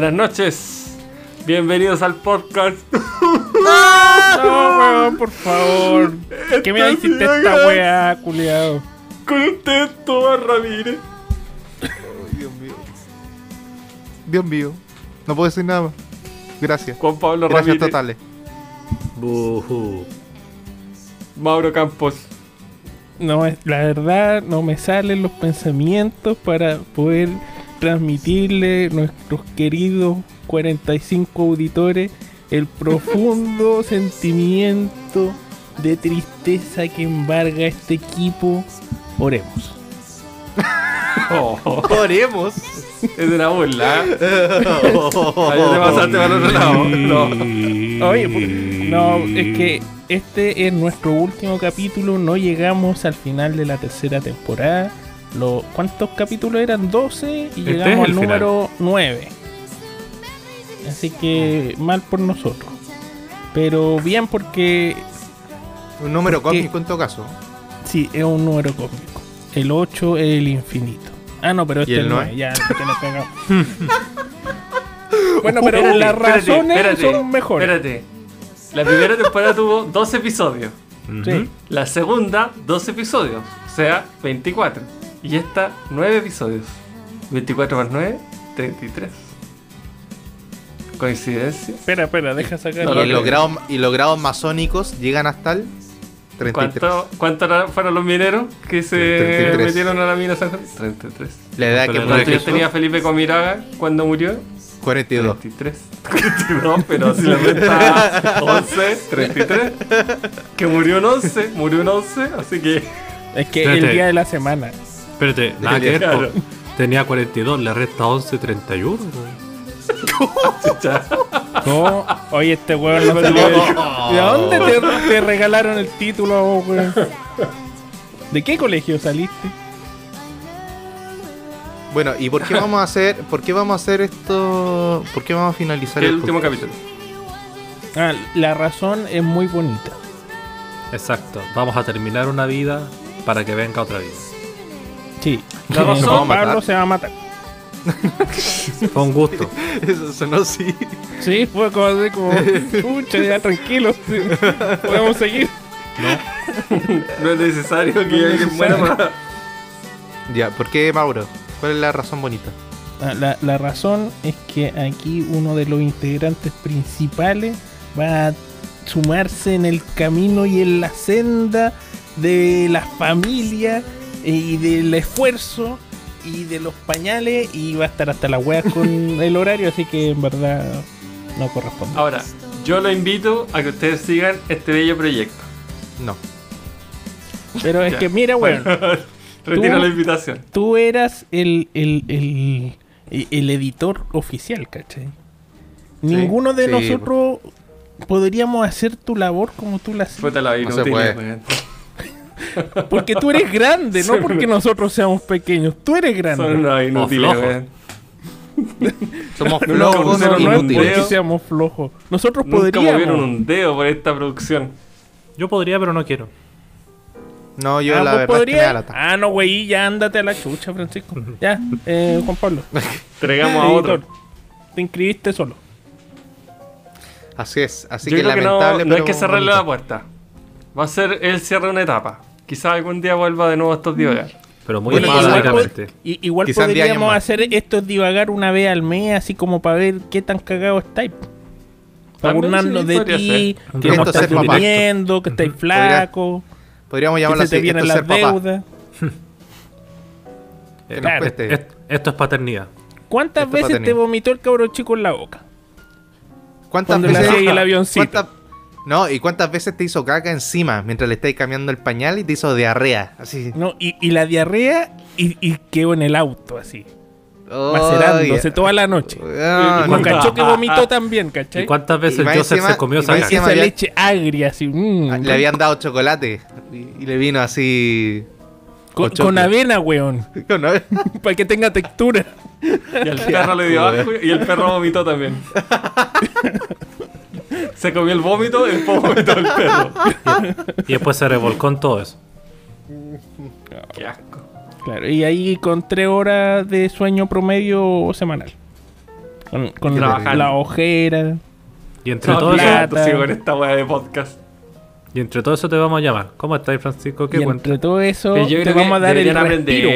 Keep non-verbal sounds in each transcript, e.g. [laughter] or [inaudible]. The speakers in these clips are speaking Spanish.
Buenas noches. Bienvenidos al podcast. [laughs] No, weón, por favor. ¿Qué me hiciste esta weá, culiado? Con usted, Tomás Ramírez. Dios mío. Dios mío. No puedo decir nada más. Gracias. Juan Pablo Gracias Ramírez. totales. Buhu. Mauro Campos. No, es- la verdad, no me salen los pensamientos para poder transmitirle a nuestros queridos 45 auditores el [laughs] profundo sentimiento de tristeza que embarga este equipo. Oremos. Oh, [laughs] Oremos. es una burla. [laughs] Ahí te pasaste para el otro lado. No. Oye, por- no, es que este es nuestro último capítulo. No llegamos al final de la tercera temporada. Lo- ¿Cuántos capítulos eran? 12 y Este llegamos al el número 9. Así que mal por nosotros. Pero bien porque Un número ¿Por qué? cósmico en todo caso. sí, es un número cósmico. El 8 es el infinito. Ah, no, pero este ¿Y el es el nueve? 9. Ya, te lo cagamos. bueno, pero Espérate, las espérate, razones espérate, son mejores. Espérate. La primera temporada tuvo 12 episodios. Sí. La segunda, 12 episodios. O sea, 24. Y esta, 9 episodios. 24 más 9, 33. ¿Coincidencia? Espera, espera, deja sacar. No, y, los grados, y los grados masónicos llegan hasta el 33. ¿Cuánto, ¿Cuánto fueron los mineros que se 33. metieron a la mina San Juan? 33. La edad que ¿Cuánto muere ¿Cuántos años Jesús, tenía Felipe Comiraga cuando murió? 42. 33. 42, pero si le resta 11, 33. Que murió en 11, murió en 11, así que. Es que Espérate. el día de la semana. Espérate, nada que ver. Tenía 42, le resta 11, 31. po. chucha. [laughs] No, oye, este weón no [laughs] le- ¿De dónde te, te regalaron el título a vos, weón? ¿De qué colegio saliste? Bueno, ¿y por qué vamos a hacer, por qué vamos a hacer esto? ¿Por qué vamos a finalizar El el último capítulo. Ah, la razón es muy bonita. Exacto. Vamos a terminar una vida para que venga otra vida. Sí. La razón- Juan ¿Nos vamos a Pablo matar? se va a matar. [laughs] Fue un gusto. [laughs] Eso sonó así. Sí, fue como así, como, [laughs] pucha, ya tranquilo. Podemos seguir. No es necesario que alguien muera. Ya, ¿por qué Mauro? ¿Cuál es la razón bonita? Ah, La, la razón es que aquí uno de los integrantes principales va a sumarse en el camino y en la senda de la familia y del esfuerzo y de los pañales y va a estar hasta las weas con [laughs] el horario, así que en verdad no corresponde. Ahora, yo lo invito a que ustedes sigan este bello proyecto. No. Pero es Ya. que mira, weón, [laughs] Retiro Tú- la invitación. tú eras el, el, el, el editor oficial, ¿cachai? Ninguno de sí, nosotros podríamos hacer tu labor como tú la haces. Puta la No se puede. Porque tú eres grande, no Son porque nosotros seamos pequeños. Tú eres Son grande. unos inútiles. [laughs] Somos flojos no, No, no, porque seamos flojos. Nosotros Nunca movieron podríamos. un dedo por esta producción. Yo podría, pero no quiero. No, yo Ah, la ¿vos verdad es que me. Ah, no, güey, ya ándate a la chucha, Francisco. Ya, eh, Juan Pablo. [laughs] Entregamos a otro. Te inscribiste solo. Así es, así Yo que creo que no, lamentable, no hay que cerrarle bonito. la puerta. Va a ser el cierre de una etapa. Quizás algún día vuelva de nuevo a estos divagar. Pero muy Bueno, igual, podríamos hacer esto divagar una vez al mes, así como para ver qué tan cagado estáis. Para burlarnos sí, de ti, que no estás durmiendo, que estáis flaco, Podríamos llamarlo así, esto las ser deudas. [laughs] Claro. Esto es paternidad. ¿Cuántas Esto veces te vomitó el cabro chico en la boca? ¿Cuántas Cuando le veces hacía el avioncito. cuántas- No, y cuántas veces te hizo caca encima mientras le estáis cambiando el pañal y te hizo diarrea, así. No, y, y la diarrea y, y quedó en el auto así, Oh, macerándose toda la noche. Ah, Y no no. cachó que vomitó también, ¿Y ¿cachai? cuántas veces Y Joseph encima- se comió y esa Esa había- leche agria, así. mm, Le habían dado chocolate y, y le vino así Con, con avena, weón. [laughs] Con ave- [laughs] Para que tenga textura. Y el perro le dio asco y el perro vomitó también. [laughs] [laughs] Se comió el vómito y después vomitó el perro. Y después se revolcó en todo eso. [laughs] Qué asco. Claro, y ahí con tres horas de sueño promedio semanal. Con, con la, ojera. Y entre, No, todo eso, sí, con esta weá de podcast. y entre todo eso te vamos a llamar. ¿Cómo estás, Francisco? ¿Qué Y cuentas? entre todo eso, Pero yo te creo vamos a dar el respiro.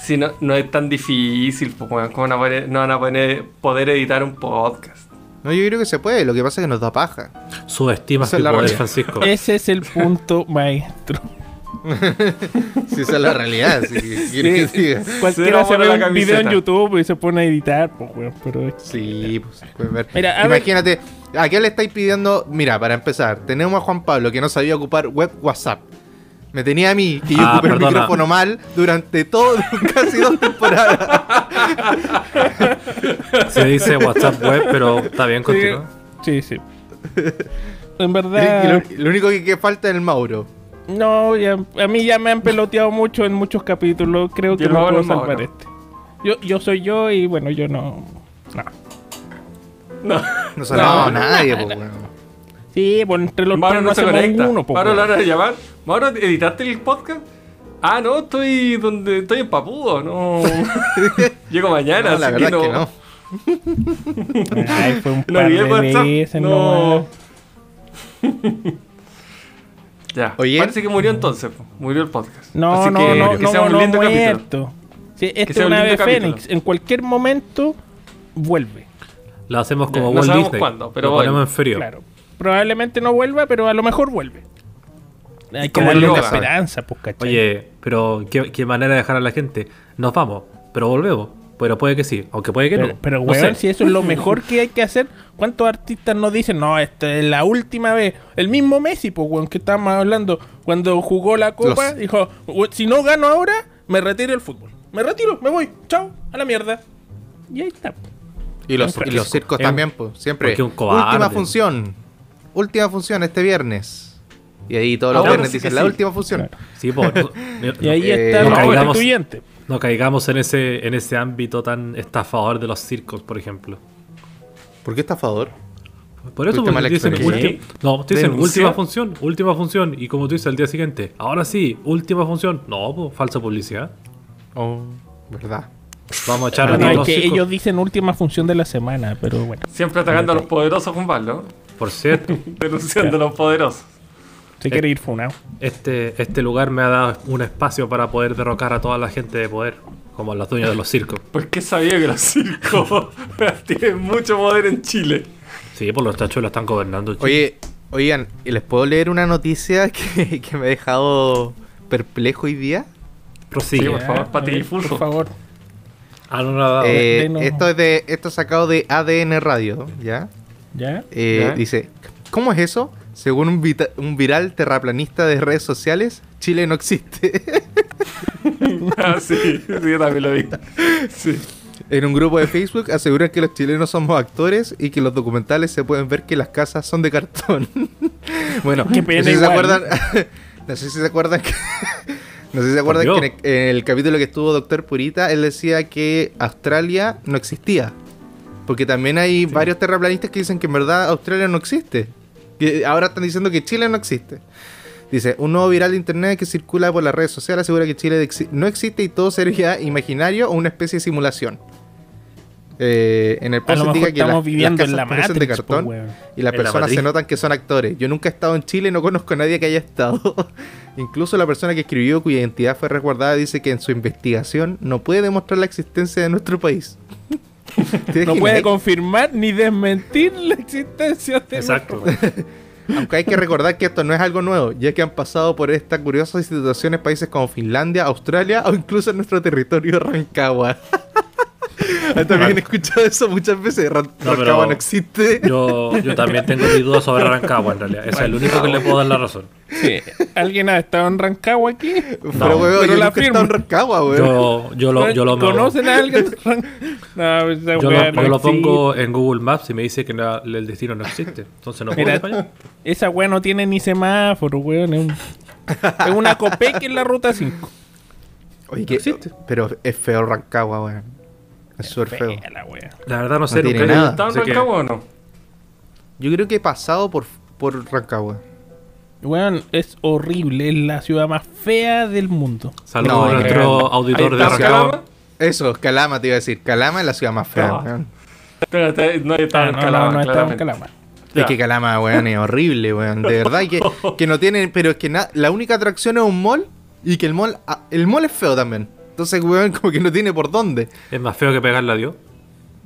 Si no, no es tan difícil, pues, weón, ¿cómo van a poner- no van a poner, poder editar un podcast? No, yo creo que se puede. Lo que pasa es que nos da paja. Subestimas tu es la poder, realidad. Francisco. [laughs] Ese es el punto maestro. [laughs] Si esa es la realidad. Si quieres que diga. Cualquiera se ve un video en. YouTube y se pone a editar, pues, weón. Pero es- Sí, pues se puede ver. Mira, a Imagínate, ¿a qué le estáis pidiendo? Mira, para empezar, tenemos a Juan Pablo que no sabía ocupar web WhatsApp. Me tenía a mí, que yo Ah, ocupé el perdona. micrófono mal durante todo, [laughs] casi dos temporadas. [laughs] Se dice WhatsApp web, pero está bien, continúa. Sí, sí. En Y verdad, lo, lo único que, que falta es el Mauro. no, ya- a mí ya me han peloteado mucho en muchos capítulos. Creo que el no puedo Mauro. salvar este. Yo, yo soy yo y bueno, yo no. no. No, No sonaba nadie, pues, [laughs] weón. Sí, bueno, entre los Mauro tres no se hacemos conecta. uno, pues, Mauro lo van a llamar. Mauro, ¿editaste el podcast? Ah, no, estoy donde estoy en Papudo, no. [laughs] Llego mañana, No, la así verdad que es no. que no. Ay, fue un [laughs] par de veces No. [laughs] Ya, Oye. parece que murió entonces. Murió el podcast. No, Así no, que, no, que no, sea un no, lindo capítulo. Sí, este es sea un una ave fénix. En cualquier momento vuelve. Lo hacemos como Walt sabemos Disney. cuándo, pero Lo ponemos en frío. Claro. Probablemente no vuelva, pero a lo mejor vuelve. Hay que Como darle una esperanza, pues, ¿cachai? Oye, pero ¿qué, qué manera de dejar a la gente? Nos vamos, pero volvemos. Pero puede que sí, aunque puede que Pero, no. pero No weón, sé. si eso es lo mejor que hay que hacer, ¿cuántos artistas nos dicen, no, esta es la última vez? El mismo Messi, pues, weón, que estábamos hablando, cuando jugó la Copa, Los- dijo, "We- si no gano ahora, me retiro el fútbol. Me retiro, me voy, chao, a la mierda. Y ahí está. Y los, y los circos Es- también, pues. Siempre. un cobarde. Última función. Última función este viernes. Y ahí todos los Ahora viernes sí que dicen la sí. última función. Sí, po, no, [laughs] Y ahí Eh, está no los caigamos- no caigamos en ese, en ese ámbito tan estafador de los circos, por ejemplo. ¿Por qué está a favor? Por eso porque dicen, ulti- no, te dicen última función, última función. Y como tú dices al día siguiente, ahora sí, última función. No, po, falsa publicidad. Oh, verdad. Vamos a echar a Bueno, todos es los que circos. ellos dicen última función de la semana, pero bueno. Siempre atacando a los poderosos, Juan Pablo. Por cierto, [laughs] Denunciando a los poderosos. Se quiere ir funado. este, este lugar me ha dado un espacio para poder derrocar a toda la gente de poder, como a los dueños de los circos. [laughs] Porque sabía que los circos [laughs] tienen mucho poder en Chile. Sí, por los tachuelos están gobernando. Chile. Oye, oigan, ¿y ¿les puedo leer una noticia que, que me ha dejado perplejo hoy día? prosigue. Sí, por favor, Pati Fulfo. Por favor. Ah, no, no, no. Eh, esto es de esto es sacado de ADN Radio, ¿ya? ¿Ya? Eh, Ya. Dice, ¿cómo es eso? Según un, vita- un viral terraplanista de redes sociales, Chile no existe. [laughs] Ah, sí, sí, yo también lo vi. Sí. en un grupo de Facebook aseguran que los chilenos somos actores y que los documentales se pueden ver que las casas son de cartón. [laughs] bueno, Qué pena no sé si se acuerdan, [laughs] no sé si se acuerdan que no sé si se acuerdan Por que en el, en el capítulo que estuvo Doctor Purita él decía que Australia no existía. Porque también hay varios terraplanistas que dicen que en verdad Australia no existe. Que ahora están diciendo que Chile no existe. Dice, un nuevo viral de internet que circula por las redes sociales asegura que Chile exi- no existe y todo sería [laughs] imaginario o una especie de simulación. Eh, en el post indica que estamos las- viviendo las en la parecen de Matrix, cartón po, y las En la personas se Matrix. notan que son actores. Yo nunca he estado en Chile y no conozco a nadie que haya estado. [laughs] Incluso la persona que escribió, cuya identidad fue resguardada, dice que en su investigación no puede demostrar la existencia de nuestro país. [laughs] ¿Te No puede confirmar ni desmentir la existencia de Exacto. Aunque hay que recordar que esto no es algo nuevo, ya que han pasado por esta curiosa situación en países como Finlandia, Australia o incluso en nuestro territorio Rancagua. También he escuchado eso muchas veces. Ran- No, Rancagua no existe. Yo, yo también tengo mis dudas sobre Rancagua, en realidad. Es el único que le puedo dar la razón. Sí. ¿Alguien ha estado en Rancagua aquí? pero, no, weón, pero yo la nunca he estado en firmo. Rancagua, weón. Yo, yo lo, yo lo, ¿Conocen a alguien? [laughs] No, pues esa yo lo, no yo lo existe. pongo en Google Maps y me dice que la- el destino no existe. Entonces no puedo Mira, esa wea no tiene ni semáforo, weón. Es, un- es una copeque en la ruta 5. Oye, que, existe. pero es feo Rancagua, weón. Es súper feo. Fea la verdad no sé, No tiene nada. ¿Está en Rancagua o no? Yo creo que he pasado por, por Rancagua. Weón, es horrible. Es la ciudad más fea del mundo. Saludos No, a nuestro auditor de Rancagua. Calama. Eso, Calama te iba a decir. Calama es la ciudad más fea, No. weón. Pero está- no está Ah, en no, Calama, no, no estaba en. Calama. Es que Calama, weón, es horrible, weón. De verdad y que, [laughs] que no tiene. Pero es que na- la única atracción es un mall y que el mall. ah, El mall es feo también. Entonces, weón, [laughs] como que no tiene por dónde. Es más feo que pegarle a Dios.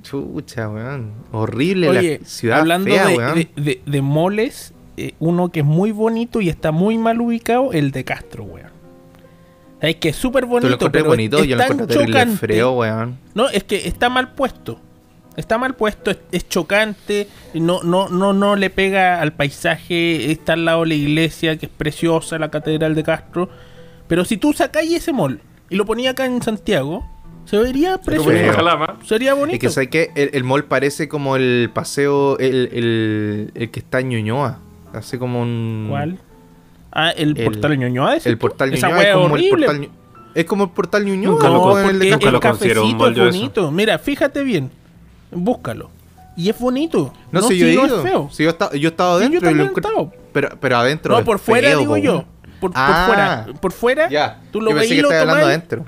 Chucha, weón. Horrible Oye, la ciudad hablando fea, de, weón. de, de- de moles, eh, uno que es muy bonito y está muy mal ubicado, el de Castro, weón. Es que es súper Tú bonito, lo encontré pero bonito, es yo lo terrible chocante. feo, weón. No, es que está mal puesto. Está mal puesto, es, es chocante, no, no, no, no le pega al paisaje, está al lado de la iglesia, que es preciosa, la catedral de Castro. Pero si tú sacáis ese mall y lo ponías acá en Santiago, se vería precioso. Sería bonito. Es que sé que el, el mall parece como el paseo, el, el, el que está en Ñuñoa. Hace como un. ¿Cuál? Ah, el, El- portal Ñuñoa. ¿decís El portal Ñuñoa es como el horrible. portal Ñu- Es como el portal Ñuñoa, Nunca lo No, con- el nunca el lo un cafecito mall es eso. bonito. Mira, fíjate bien. Búscalo. Y es bonito. No, sé, yo he no ido. es feo. Sí, yo, he estado- yo he estado Sí, yo adentro y lo he estado. Pero, pero adentro. No, es por fuera feo, digo yo. Por, por Ah, fuera. Por fuera, Ya. tú lo yo veis pensé y que lo hablando adentro.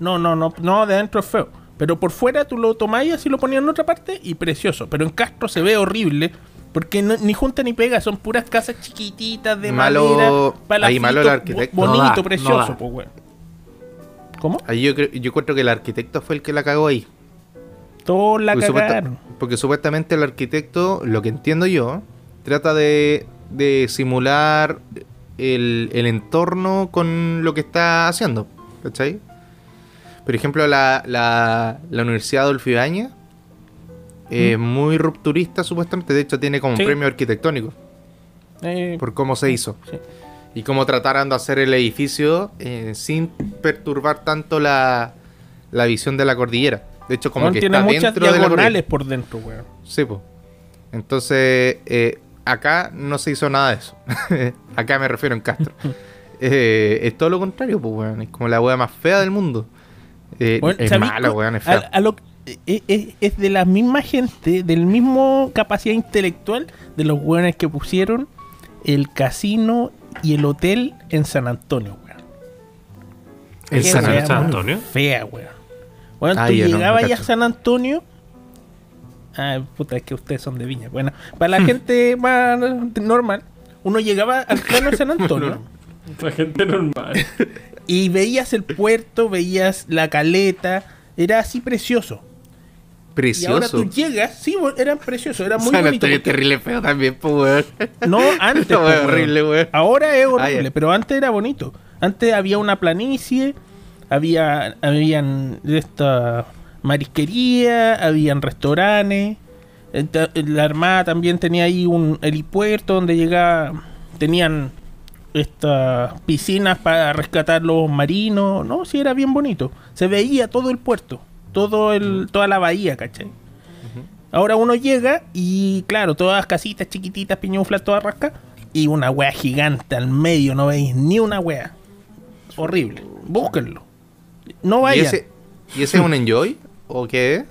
No, no, no, no, de adentro es feo. Pero por fuera tú lo tomáis así lo ponías en otra parte y precioso. Pero en Castro se ve horrible. Porque no- ni junta ni pega, son puras casas chiquititas de Malo- madera. ahí malo el arquitecto. bo- No Bonito, da, precioso, no pues, weón. ¿Cómo? Ahí yo, creo, yo encuentro que el arquitecto fue el que la cagó ahí. Todos la Porque, supuesta- cagaron. porque supuestamente el arquitecto, lo que entiendo yo, trata de, de simular el, el entorno con lo que está haciendo. ¿Cachai? Por ejemplo, la, la, la Universidad Adolfo Ibáñez es muy rupturista supuestamente. De hecho, tiene como Sí. premio arquitectónico Eh, por cómo se hizo. sí. Y cómo trataron de hacer el edificio eh, sin perturbar tanto la, la visión de la cordillera. De hecho, como que tiene está muchas dentro de la diagonales por dentro, weón. Sí, pues. Entonces, eh, acá no se hizo nada de eso. [laughs] acá me refiero en Castro. [laughs] Eh, es todo lo contrario, pues, weón. Es como la wea más fea del mundo. Eh, Bueno, es ¿sabéis mala, weón, es fea. a lo- es, es- es de la misma gente, del mismo capacidad intelectual de los weones que pusieron el casino y el hotel en San Antonio, weón. ¿En San Antonio? Fea, weón. Bueno, tú ya no, no llegabas ya a. San Antonio. Ah, puta, es que ustedes son de Viña. Bueno, para la gente más normal, uno llegaba al plano de San Antonio. [laughs] La gente normal. Y veías el puerto, veías la caleta, era así precioso. Y ahora Precioso. tú llegas, sí, bo- era precioso, era muy San bonito. Antonio es porque- terrible feo también, pues, weón. No, [laughs] antes. No, po, es weón. horrible, weón. Ahora es Ah, horrible, ya. pero antes era bonito. Antes había una planicie, había habían esta marisquería, habían restaurantes. La Armada también tenía ahí un helipuerto donde llegaba, tenían estas piscinas para rescatar los marinos. No, sí, era bien bonito. Se veía todo el puerto, todo el, toda la bahía, ¿cachai? Ahora uno llega y, claro, todas las casitas chiquititas, piñuflas, todas rascas. Y una wea gigante al medio, no veis ni una wea. Horrible. Búsquenlo. No ¿Y vayan. ese, ¿Y ese es un [laughs] enjoy? ¿O qué?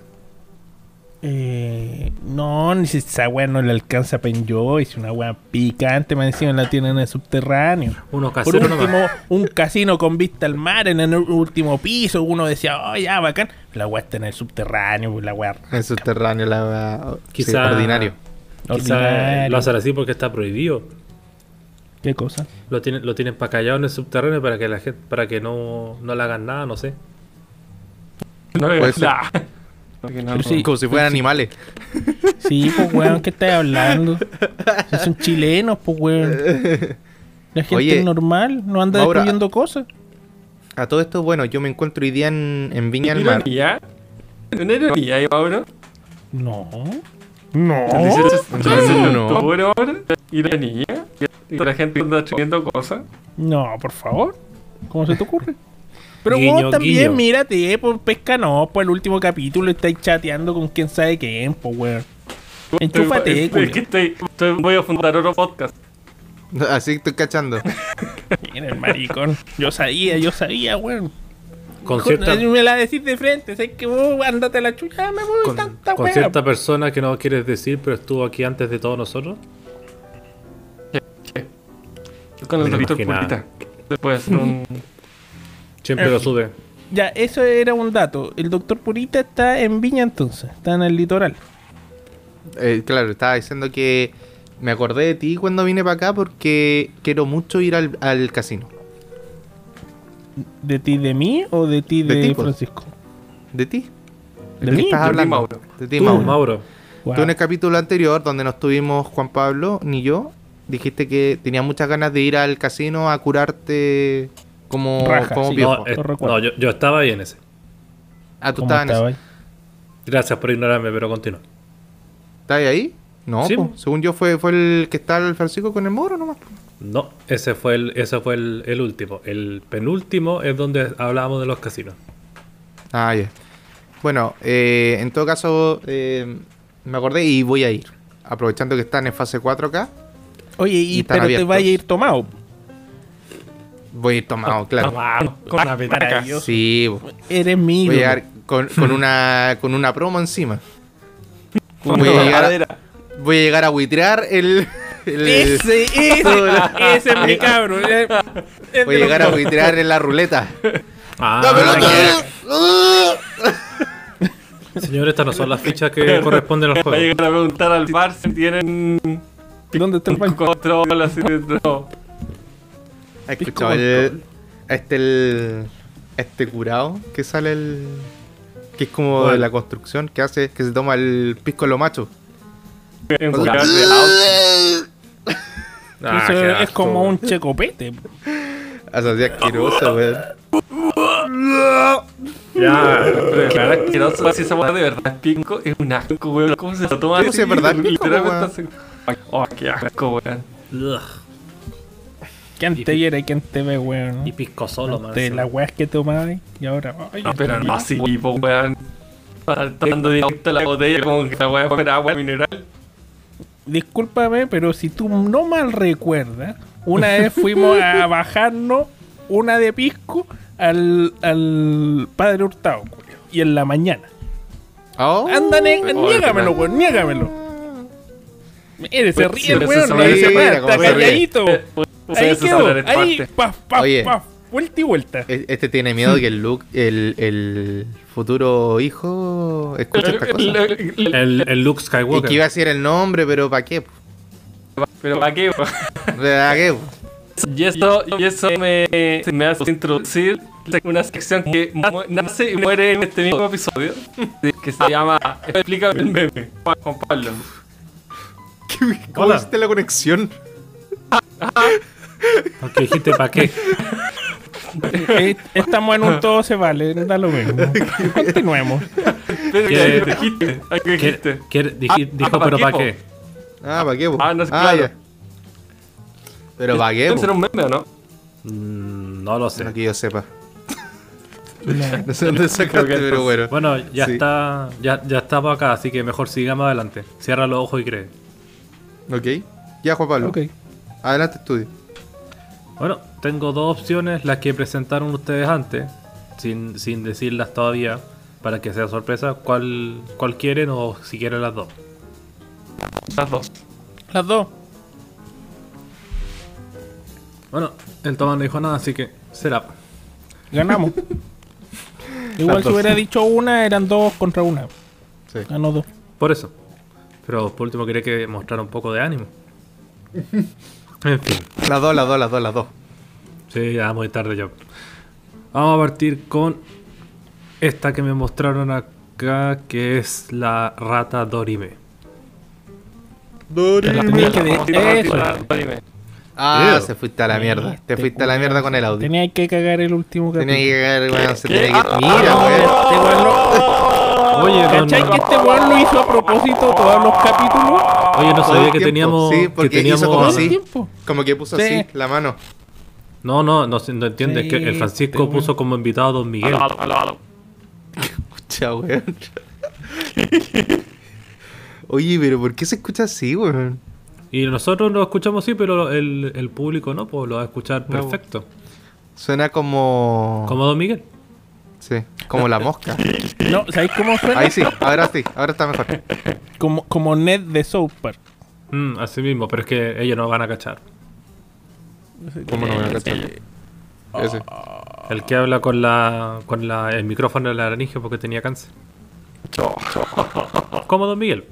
Eh, no, ni si esa wea no le alcanza para enjoy. Es una wea picante, más encima la tienen en el subterráneo. Uno Por último, nomás. un casino con vista al mar en el último piso. Uno decía, oh, ya, bacán. La wea está en el subterráneo, pues, la wea En el subterráneo, la wea. sí, Quizá- ordinario. Quizá ordinaria. lo hacen así porque está prohibido. ¿Qué cosa? Lo tienen, lo tienen para callado en el subterráneo para que la gente, para que no, no le hagan nada, no sé. No Puede la. Porque no, sí. Como si fueran animales. Sí, pues weón, ¿qué estás hablando? Si son chilenos, pues weón. La gente Oye, es normal, no anda Maura, destruyendo cosas. A todo esto, bueno, yo me encuentro hoy día en, en Viña del Mar. ¿Ironía? ¿Una ironía Mauro? No. No. ¿Dices No. ahora? ¿Ironía? ¿Y la gente anda destruyendo cosas? No, por favor. ¿Cómo se te ocurre? Pero Guiño, vos también, guiño. mírate, pues pesca no, pues el último capítulo estáis chateando con quién sabe quién, pues weón. Enchúfate, Es culo. que estoy, estoy- voy a fundar otro podcast. Así estoy cachando. Mira el maricón. Yo sabía, yo sabía, weón. con Con- cierta, Me la decís de frente, sé que vos andate a la chucha, me voy con, tanta con wea. cierta persona que no quieres decir, pero estuvo aquí antes de todos nosotros. Con el Me lo doctor. Purita. Después hacer un. Siempre lo sube. Ya, eso era un dato. El doctor Purita está en Viña entonces, está en el litoral. Eh, claro, estaba diciendo que me acordé de ti cuando vine para acá porque quiero mucho ir al, al casino. ¿De ti de mí o de ti De de, ti, pues. Francisco? ¿De ti? ¿De qué mí? estás De ti, hablando? Mauro. De ti, Tú, Mauro. Mauro. Wow. Tú en el capítulo anterior, donde no estuvimos Juan Pablo ni yo, dijiste que tenías muchas ganas de ir al casino a curarte como, Raja, como sí. viejo. No, eh, no, yo, yo estaba ahí en ese. ah, tú ¿Cómo estabas en estaba ahí? Gracias por ignorarme, pero continúa. ¿Estás ahí? No, Sí, po. po. según yo fue, fue el que está el Francisco con el moro nomás. po. No, ese fue el, ese fue el, el último. El penúltimo es donde hablábamos de los casinos. Ah, ya. Bueno, eh, en todo caso, eh, me acordé y voy a ir. Aprovechando que están en fase 4 acá, Oye, y, pero te vaya a ir tomado. Voy a ir tomado, claro. Tomado, con una petaca. maravilloso. Sí. Eres mi voy a llegar con, con [laughs] una, con una promo encima. Con Voy a llegar a-. Voy a llegar a buitrear el. el- Ese, ese, [laughs] ese es mi cabro. eh, es voy a de llegar a buitrear en la ruleta. Ah, señor, estas no son las [laughs] fichas que corresponden al Va a juego. llegar a preguntar al bar si tienen ¿Dónde está el control así no. ¿Has escuchado el, este el este curado que sale el que es como de la construcción que hace que se toma el pisco lo macho En. Ah, Eso es asco. como un checopete. así asqueroso weón Ya, Pero es claro, asqueroso. Si esa weá de verdad es pico, es un asco, weón. ¿Cómo se lo toma Sí, es verdad, pico, Literalmente weón. así. Oh, qué asco, weón. Ugh. ¿Quién te viera y quién te ve, weón? Y pisco solo, man. De las weas que tomabas y ahora. ay, No, pero no así, po, weón. Saltando directo a la botella como que la weá fuera agua mineral. Discúlpame, pero si tú no mal recuerdas, una vez fuimos a [laughs] bajarnos una de pisco al, al padre Hurtado, y en la mañana. Oh, Anda, ne- Oye, niégamelo, weón, niégamelo. Mire, se ríe weón, eso Ahí quedó, ahí, parte. paf, paf, Oye. paf, vuelta y vuelta. E- este tiene miedo que el Luke el, el futuro hijo escuche estas cosas El, el Luke y Skywalker. que iba a decir el nombre pero para qué Pero ¿para qué? po? ¿Para qué? Y eso, y eso me, me hace introducir una sección que nace y muere en este mismo episodio, que se llama Explícame el meme, Juan Pablo. ¿Cómo Hola. hiciste la conexión? Porque dijiste para qué. Estamos en un todo se vale, da lo mismo. Continuemos. Pero ¿Qué- ¿qué dijiste? ¿A ¿Qué ¿Qué- dijiste? qué- diji- Ah, dijo, ¿pa' pero para qué. Ah, ¿para qué? Ah, no sé, claro. ya. Pero ¿para qué? Ser un meme o no? Mm, no lo sé. No que yo sepa. No [laughs] sé dónde sacaste, pero bueno. Bueno, ya Sí. está. Ya, ya estamos acá, así que mejor sigamos adelante. Cierra los ojos y cree. Ok. Ya, Juan Pablo. Ok. Adelante, estudio. Bueno, tengo dos opciones, las que presentaron ustedes antes, sin, sin decirlas todavía, para que sea sorpresa. ¿Cuál, cuál quieren o si quieren las dos? Las dos. Las dos. Bueno, el Tomás no dijo nada, así que será. Ganamos. [laughs] Igual Las si dos. hubiera dicho una, eran dos contra una. Sí. Ganó dos. Por eso. Pero por último quería que mostrara un poco de ánimo. [laughs] En fin. Las dos, las dos, las dos, las dos. Sí, ya muy tarde yo. Vamos a partir con esta que me mostraron acá, que es la rata Dorime. De- eso. Ah, se fuiste a la mierda. Te fuiste a la mierda con el audio. Tenía que cagar el último capítulo. Tenía que cagar, weón. Se tenía que. Ah, Mira, Oye, no, ¿Cachai no- que este weón lo hizo a propósito todos los capítulos? oye, no sabía que teníamos. Sí, que porque teníamos hizo como así. Como que puso Sí. así la mano. No, no, no, no entiende. es que el Francisco puso como invitado a Don Miguel. Chao, weón. Oye, pero ¿por qué se escucha así, weón? Y nosotros lo escuchamos sí, pero el, el público no, pues lo va a escuchar No. perfecto. Suena como. Como Don Miguel. Sí, como la mosca. No, ¿sabéis cómo suena? Ahí sí, ahora sí, ahora está mejor. Como, como Ned de South Park. Mm, así mismo, pero es que ellos no van a cachar. ¿Cómo no voy a cachar? Ese. El que habla con la con la, el micrófono de la laringe porque tenía cáncer. Como Don Miguel.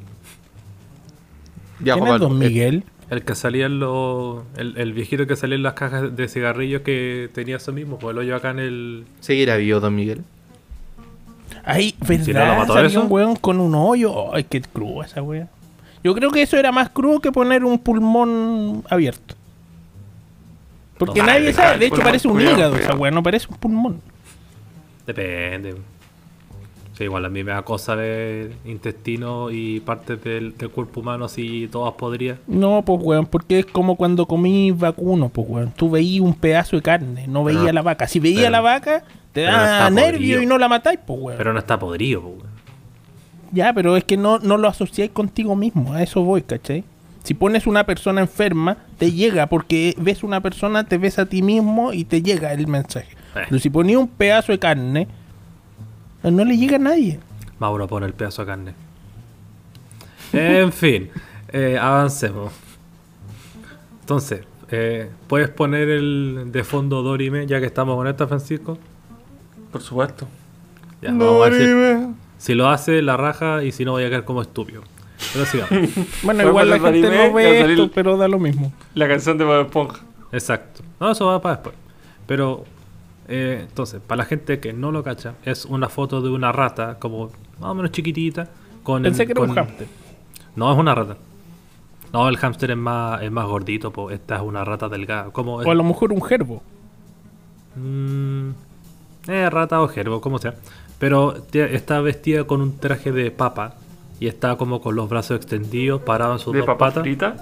Ya, ¿Quién Juan es Don eh, Miguel? El que salía en los. El, el viejito que salía en las cajas de cigarrillos que tenía eso mismo, pues lo yo acá en el. ¿Seguirá vivo Don Miguel? Ay, ¿verdad? Si no lo mató Salía eso. un weón con un hoyo. Ay, qué crudo esa wea. Yo creo que eso era más crudo que poner un pulmón abierto. Porque No, nadie sabe. De hecho, pulmón, parece un cuidado, hígado cuidado. esa wea, no parece un pulmón. Depende. Sí, igual a mí me da cosa ver intestino y partes del, del cuerpo humano así todas podrías. No, pues weón, porque es como cuando comí vacuno, pues weón. Tú veías un pedazo de carne, no veías la vaca. Si veías la vaca, te no da está nervio podrido. y no la matáis, pues weón. Pero no está podrido, pues, weón. Ya, pero es que no, no lo asociáis contigo mismo, a eso voy, ¿cachai? Si pones una persona enferma, te llega, porque ves una persona, te ves a ti mismo y te llega el mensaje. Eh. Pero si ponías un pedazo de carne, no le llega a nadie. Mauro pone el pedazo de carne. En fin, eh, avancemos. Entonces, eh, ¿puedes poner el de fondo Dorime ya que estamos con esta, Francisco? Por supuesto. Ya, vamos a ver si, si lo hace, la raja y si no voy a quedar como estúpido. Pero sigamos. [laughs] Bueno, igual la gente no ve esto, pero da lo mismo. La canción de Bob Esponja. Exacto. No, eso va para después. Pero, eh, entonces, para la gente que no lo cacha, es una foto de una rata, como más o menos chiquitita. Con Pensé que era un hámster. No, es una rata. No, el hámster es más, es más gordito, pues esta es una rata delgada. Como O a lo mejor un gerbo. Mm, eh, rata o gerbo, como sea. Pero está vestida con un traje de papa y está como con los brazos extendidos, parado en sus ¿De dos papa patas. frita?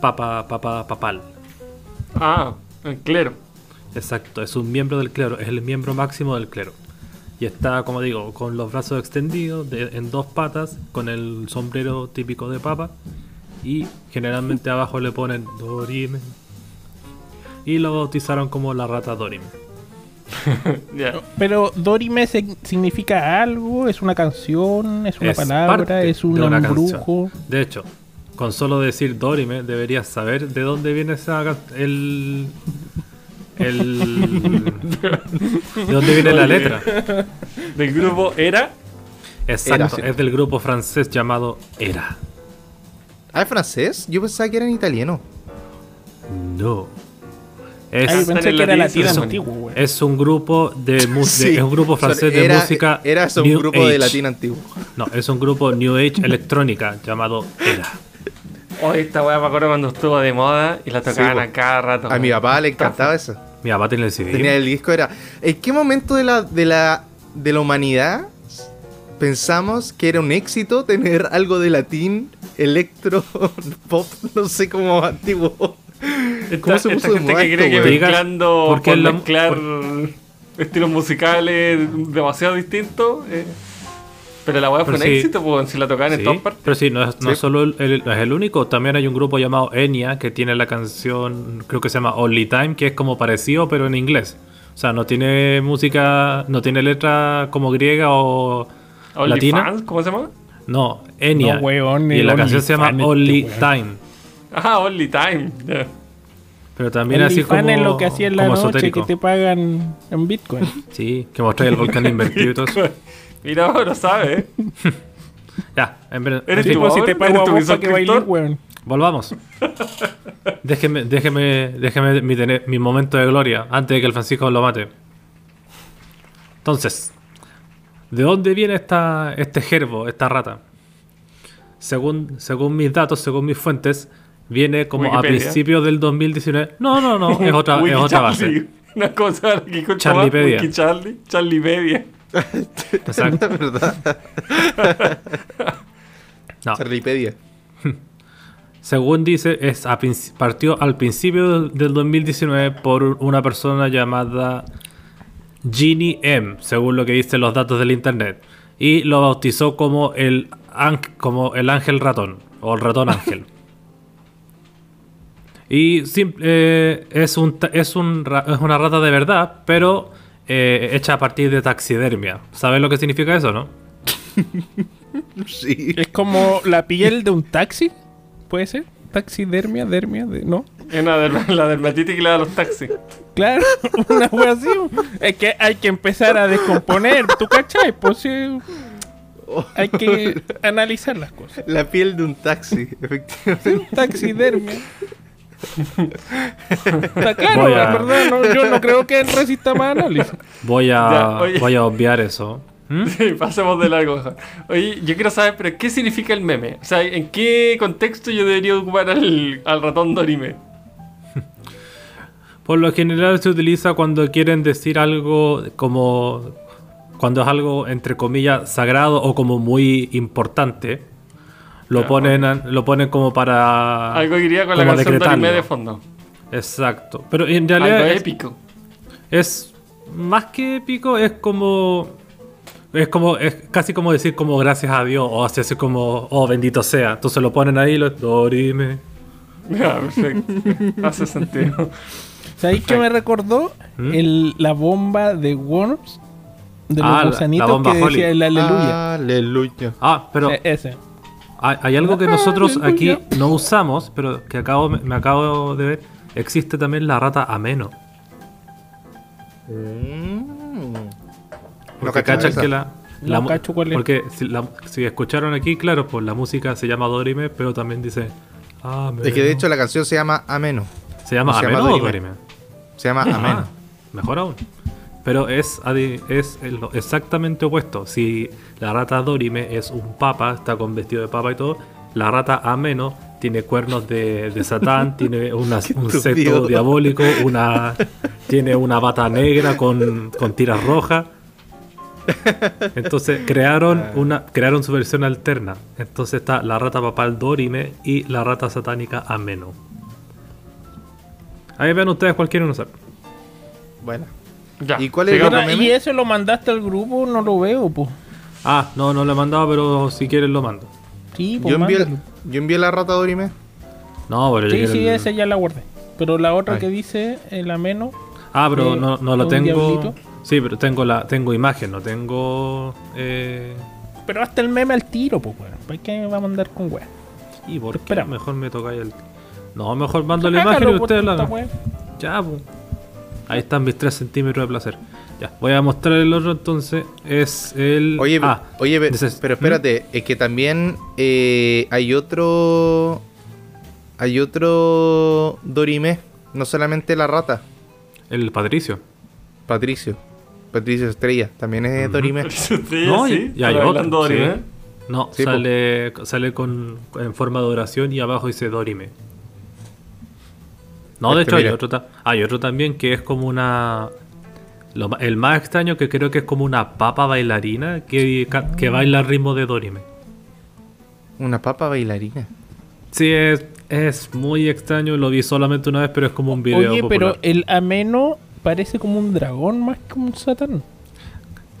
Papa, papa, papal. Ah, en clero. Exacto, es un miembro del clero, es el miembro máximo del clero. Y está, como digo, con los brazos extendidos de- en dos patas, con el sombrero típico de papa. Y generalmente abajo le ponen Dorime. Y lo bautizaron como la rata Dorime. [laughs] Pero Dorime significa algo, es una canción, es una Es palabra, es un de una embrujo. De hecho, con solo decir Dorime deberías saber de dónde viene esa el el de dónde viene la letra. Del grupo Era. Exacto, Era. es del grupo francés llamado Era. Ah, ¿es francés? Yo pensaba que era en italiano. No. Es, Ay, en pensé que era latino antiguo, es un grupo de, mu- de- Sí. es un grupo francés Era- de música Era un New grupo de Age. latín antiguo. No, es un grupo New Age electrónica llamado Era. Hoy esta weá me acuerdo cuando estuvo de moda y la tocaban a cada rato. A mi papá le encantaba eso. Mi papá tiene el CD. Tenía el disco, era. ¿En qué momento de la, de la, de la humanidad pensamos que era un éxito tener algo de latín, electro, [laughs] pop, no sé cómo antiguo? Esta, ¿Cómo se esta puso de gente que cree que mezclando Porque por la- mezclar estilos musicales demasiado distintos. eh, pero la weá fue un sí. éxito, pues si la tocaban en todas partes. pero sí, no es, no Sí. es solo el, es el único. También hay un grupo llamado Enya que tiene la canción, creo que se llama Only Time, que es como parecido, pero en inglés. O sea, no tiene música, no tiene letra como griega o latina. ¿cómo se llama? No, Enya. No, weón, y la canción se llama Only este weón. Time. Ah, Only Time. ya. Pero también así como, es lo que hacía en la como noche esotérico. que te pagan en Bitcoin. Sí, que mostré el volcán invertido y todo eso. [laughs] Mira, ahora sabes. ¿eh? [laughs] Ya, en en ¿Eres? Tipo, si te ¿Eres pago para que bailes, weón. volvamos. [laughs] déjeme, déjeme, déjeme mi, tener- mi momento de gloria antes de que el Francisco lo mate. Entonces, ¿de dónde viene esta, este gerbo, esta rata? Según, según mis datos, según mis fuentes, viene como a principios del 2019. No, no, no, [laughs] es otra, es otra Charlie. base. Una cosa que Wiki Charlie, Charlipedia. Exacto. [laughs] La verdad. [laughs] No. Según dice, es a partió al principio del- del 2019 por una persona llamada Ginny M, según lo que dicen los datos del internet, y lo bautizó como el, ángel- como el ángel ratón o el ratón ángel. [laughs] y eh, es, un, es, un es una rata de verdad, pero eh, hecha a partir de taxidermia. ¿Sabes lo que significa eso, [laughs] no? Sí. Es como la piel de un taxi, ¿puede ser? Taxidermia, dermia, de... ¿no? Es una derma- la dermatitis que le da a los taxis. Claro, [laughs] una wea así. Es que hay que empezar a descomponer, ¿tú cachai? Pues sí, hay que analizar las cosas. La piel de un taxi, [laughs] efectivamente. Taxidermia. [laughs] Está claro, a- la verdad, no, yo no creo que resista más análisis. Voy a, Ya, voy a obviar eso. ¿Mm? Sí, pasemos de largo. Oye, yo quiero saber, pero ¿qué significa el meme? O sea, ¿en qué contexto yo debería ocupar al, al ratón Dorime? [laughs] Por lo general se utiliza cuando quieren decir algo como cuando es algo entre comillas sagrado o como muy importante. Lo Ah, ponen lo ponen como para Algo que iría con la como canción decretarlo. Dorime de fondo. Exacto. Pero en realidad Algo es, épico. es más que épico, es como es como es casi como decir como gracias a Dios o así así como oh bendito sea. Entonces lo ponen ahí lo Dorime. [laughs] Ya, perfecto. Hace sentido. [laughs] ¿Sabéis qué me recordó? ¿Mm? El, la bomba de Worms, de los Ah, la- la gusanitos bomba que Holly. decía el aleluya. Aleluya. Ah, pero Eh, ese. Hay, hay algo que nosotros [laughs] aquí no usamos, pero que acabo, me, me acabo de ver. Existe también la rata ameno. Mm. No Porque cachaba cachan que la. la No mu- cacho cuál es. Porque si, la- si escucharon aquí, claro, pues la música se llama Dorime, pero también dice. Ameno. Es que de hecho la canción se llama Ameno. ¿Se llama se llama Ameno o Dorime. Dorime? Se llama Ah, Ameno. mejor aún. Pero es, es el- exactamente opuesto. Si la rata Dorime es un papa, está con vestido de papa y todo, la rata Ameno tiene cuernos de, de Satán, [laughs] tiene una- un seto diabólico, una, tiene una bata negra con, con tiras rojas. Entonces crearon una crearon su versión alterna. Entonces está la rata papal Dorime y la rata satánica Ameno. Ahí vean ustedes cuál quieren usar. Bueno. Ya. ¿Y cuál es el y eso lo mandaste al grupo, no lo veo, pues. Ah, no, no lo he mandado, pero si quieren lo mando. Sí, pues Yo envié, yo envié la rata Dorime. No, pero yo Sí, quiero sí, el- esa ya la guardé. Pero la otra Ay. que dice el ameno, Ah, pero eh, no, no lo tengo. diablito. Sí, pero tengo la tengo imagen, no tengo. Eh... pero hasta el meme al tiro, pues, weón. ¿Para qué me va a mandar con weón? ¿Y por qué? Espera. Mejor me toca ahí el. No, mejor mando la imagen y por ustedes la. Ya, pues. Ahí están mis 3 centímetros de placer. Ya, voy a mostrar el otro entonces. Es el. Oye, ah, oye, pe- dices- pero espérate, es que también eh, hay otro. Hay otro Dorime, no solamente la rata, el Patricio. Patricio. Patricio Estrella, también es. Dorime. [laughs] No, sí, y hay Pero otro. sí. Dorime. No, Sí, po. sale, sale con, en forma de oración y abajo dice Dorime. No, de Este, hecho hay otro, hay otro también que es como una... lo el más extraño que creo que es como una papa bailarina que, que baila al ritmo de Dorime. Una papa bailarina. Sí, es, es muy extraño, lo vi solamente una vez, pero es como un video Oye, popular. pero el ameno parece como un dragón más que un satán.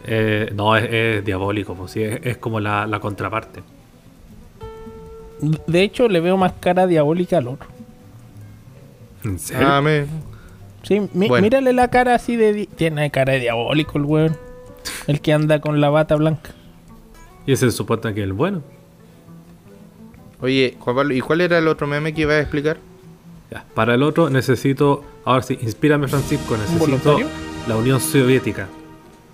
Eh, no, es, es diabólico, pues, sí, es, es como la, la contraparte. De hecho, le veo más cara diabólica al otro. ¿En serio? Amén. Sí, mi- Bueno. mírale la cara así de... di- Tiene cara de diabólico el weón. El que anda con la bata blanca. Y ese se supone que es el bueno. Oye, Juan Pablo, ¿y cuál era el otro meme que iba a explicar? Ya, Para el otro necesito, ahora sí, inspírame Francisco, necesito voluntario? la Unión Soviética.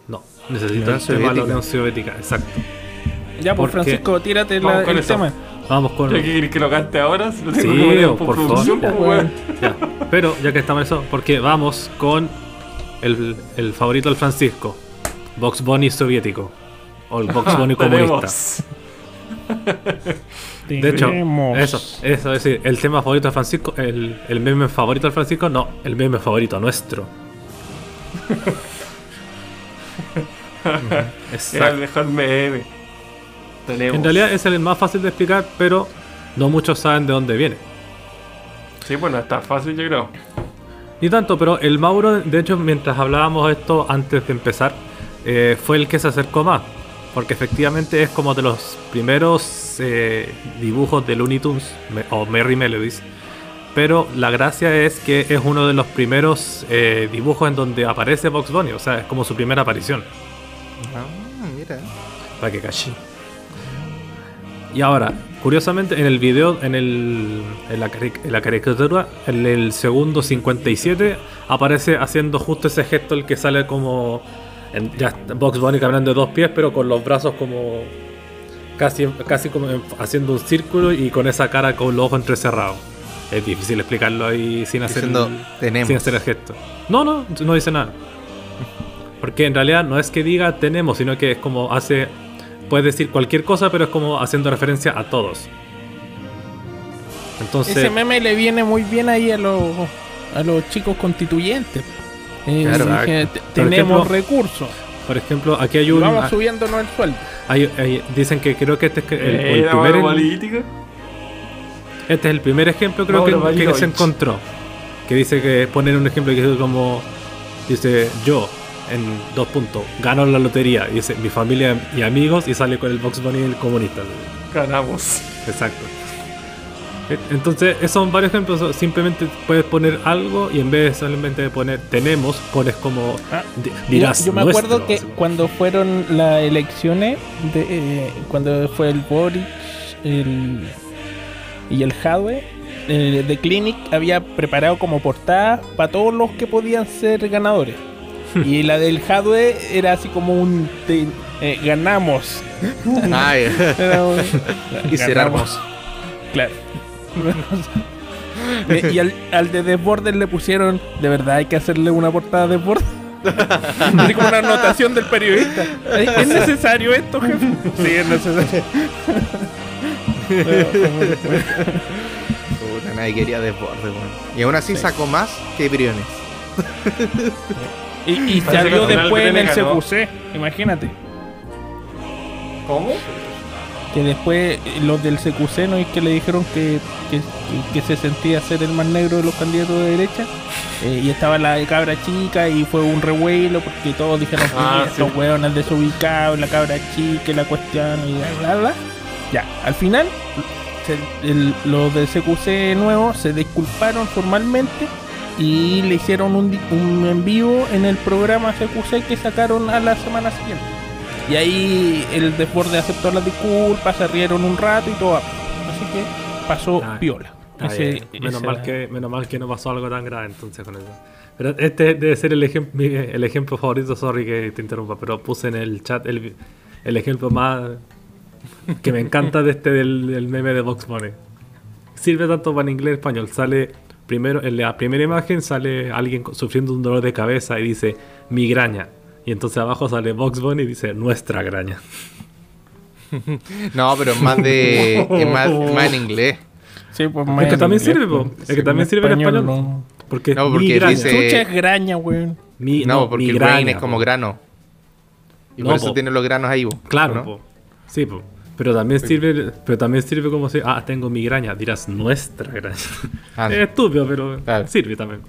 No, necesito Unión el tema de la. Unión Soviética, exacto. Ya, pues Porque- Francisco, tírate la- el eso. tema. Vamos con... ¿Ya que que lo cante ahora? Si lo tengo Sí, que por producción, favor. pues, weón. Ya, Pero ya que estamos en eso, porque vamos con el, el favorito del Francisco, Box Bunny soviético. O el Box Bunny [laughs] comunista. De hecho, eso, eso es decir, el tema favorito de Francisco, el, el meme favorito de Francisco, no, el meme favorito nuestro. [laughs] Era el mejor meme. Tenemos. En realidad es el más fácil de explicar, pero no muchos saben de dónde viene. Sí, bueno, está fácil, yo creo. Ni tanto, pero el Mauro, de hecho, mientras hablábamos esto antes de empezar, eh, fue el que se acercó más. Porque efectivamente es como de los primeros eh, dibujos de Looney Tunes, o Merry Melodies, Pero la gracia es que es uno de los primeros eh, dibujos en donde aparece Box Bunny, o sea, es como su primera aparición. Ah, mira. Para que caché. Y ahora, curiosamente, en el video, en, el, en, la, cari- en la caricatura, en el segundo 57, aparece haciendo justo ese gesto, el que sale como. en- ya Box Bunny caminando de dos pies, pero con los brazos como. Casi, casi como en- haciendo un círculo y con esa cara con los ojos entrecerrados. Es difícil explicarlo ahí sin hacer, Diciendo, el, "Tenemos". sin hacer el gesto. No, no, no dice nada. Porque en realidad no es que diga tenemos, sino que es como hace. Puedes decir cualquier cosa, pero es como haciendo referencia a todos. Entonces, Ese meme le viene muy bien ahí a los, a los chicos constituyentes. Eh, Claro. "Te- Por tenemos ejemplo, recursos. por ejemplo, aquí hay un. vamos subiéndonos el sueldo. hay- hay- dicen que creo que este es el, Eh, el primer, política. este es el primer ejemplo creo que, que se encontró. Que dice que ponen un ejemplo que es como dice yo en dos puntos gano la lotería y dice mi familia y amigos y sale con el Box Bunny el comunista. Ganamos. Exacto. E- Entonces, esos son varios ejemplos. Simplemente puedes poner algo y en vez de solamente de poner tenemos, pones como Ah, di- dirás. yo, yo me nuestro, acuerdo que así cuando fueron las elecciones, de, eh, cuando fue el Boric el, y el Hadwe, eh, The Clinic había preparado como portada para todos los que podían ser ganadores. [laughs] y la del Hadwe era así como un te- eh, ganamos. Ay, [laughs] Era un- y ganamos. Claro. y al, al de Desbordes le pusieron, de verdad hay que hacerle una portada de Desbordes. [laughs] Así como una anotación del periodista. ¿Es es necesario esto, jefe? Sí, es necesario. Puta, nadie quería desborde, weón. Y aún así sacó más que Briones. Y, salió después en el. CQC, imagínate. ¿Cómo? Que después eh, los del CQC no es que le dijeron que, que, se sentía ser el más negro de los candidatos de derecha. Eh, y estaba la cabra chica y fue un revuelo porque todos dijeron que Ah, estos sí. hueones desubicados, la cabra chica y la cuestión y bla bla bla. Ya, al final se- el- los del CQC nuevos se disculparon formalmente y le hicieron un, un en vivo en el programa CQC que sacaron a la semana siguiente. Y ahí el desborde aceptó las disculpas, se rieron un rato y todo. Así que pasó Ah, piola. Ese- menos, ese- mal que, menos mal que no pasó algo tan grave entonces con eso. Pero este debe ser el, ejem- mi- el ejemplo favorito, sorry que te interrumpa, pero puse en el chat el, el ejemplo más que me encanta de este del, del meme de Box Bunny. Sirve tanto para inglés y español. Sale primero, en la primera imagen sale alguien sufriendo un dolor de cabeza y dice migraña. Y entonces abajo sale Box Bunny y dice nuestra graña. [laughs] No, pero es más de. [laughs] es más, es más en inglés. Sí, pues, Es que también inglés, sirve, po. pues. Es que también sirve en español. no. Porque, No, porque migraña. dice- Chucha es graña, weón. Mi- no, porque el migraña, brain es como po. grano. Y No, por eso po. tiene los granos ahí, po, Claro, ¿no? po. sí, po. Pero también sirve, pero también sirve como si, ah, tengo migraña, dirás nuestra graña. [laughs] Ah, es estúpido, pero Claro. sirve también.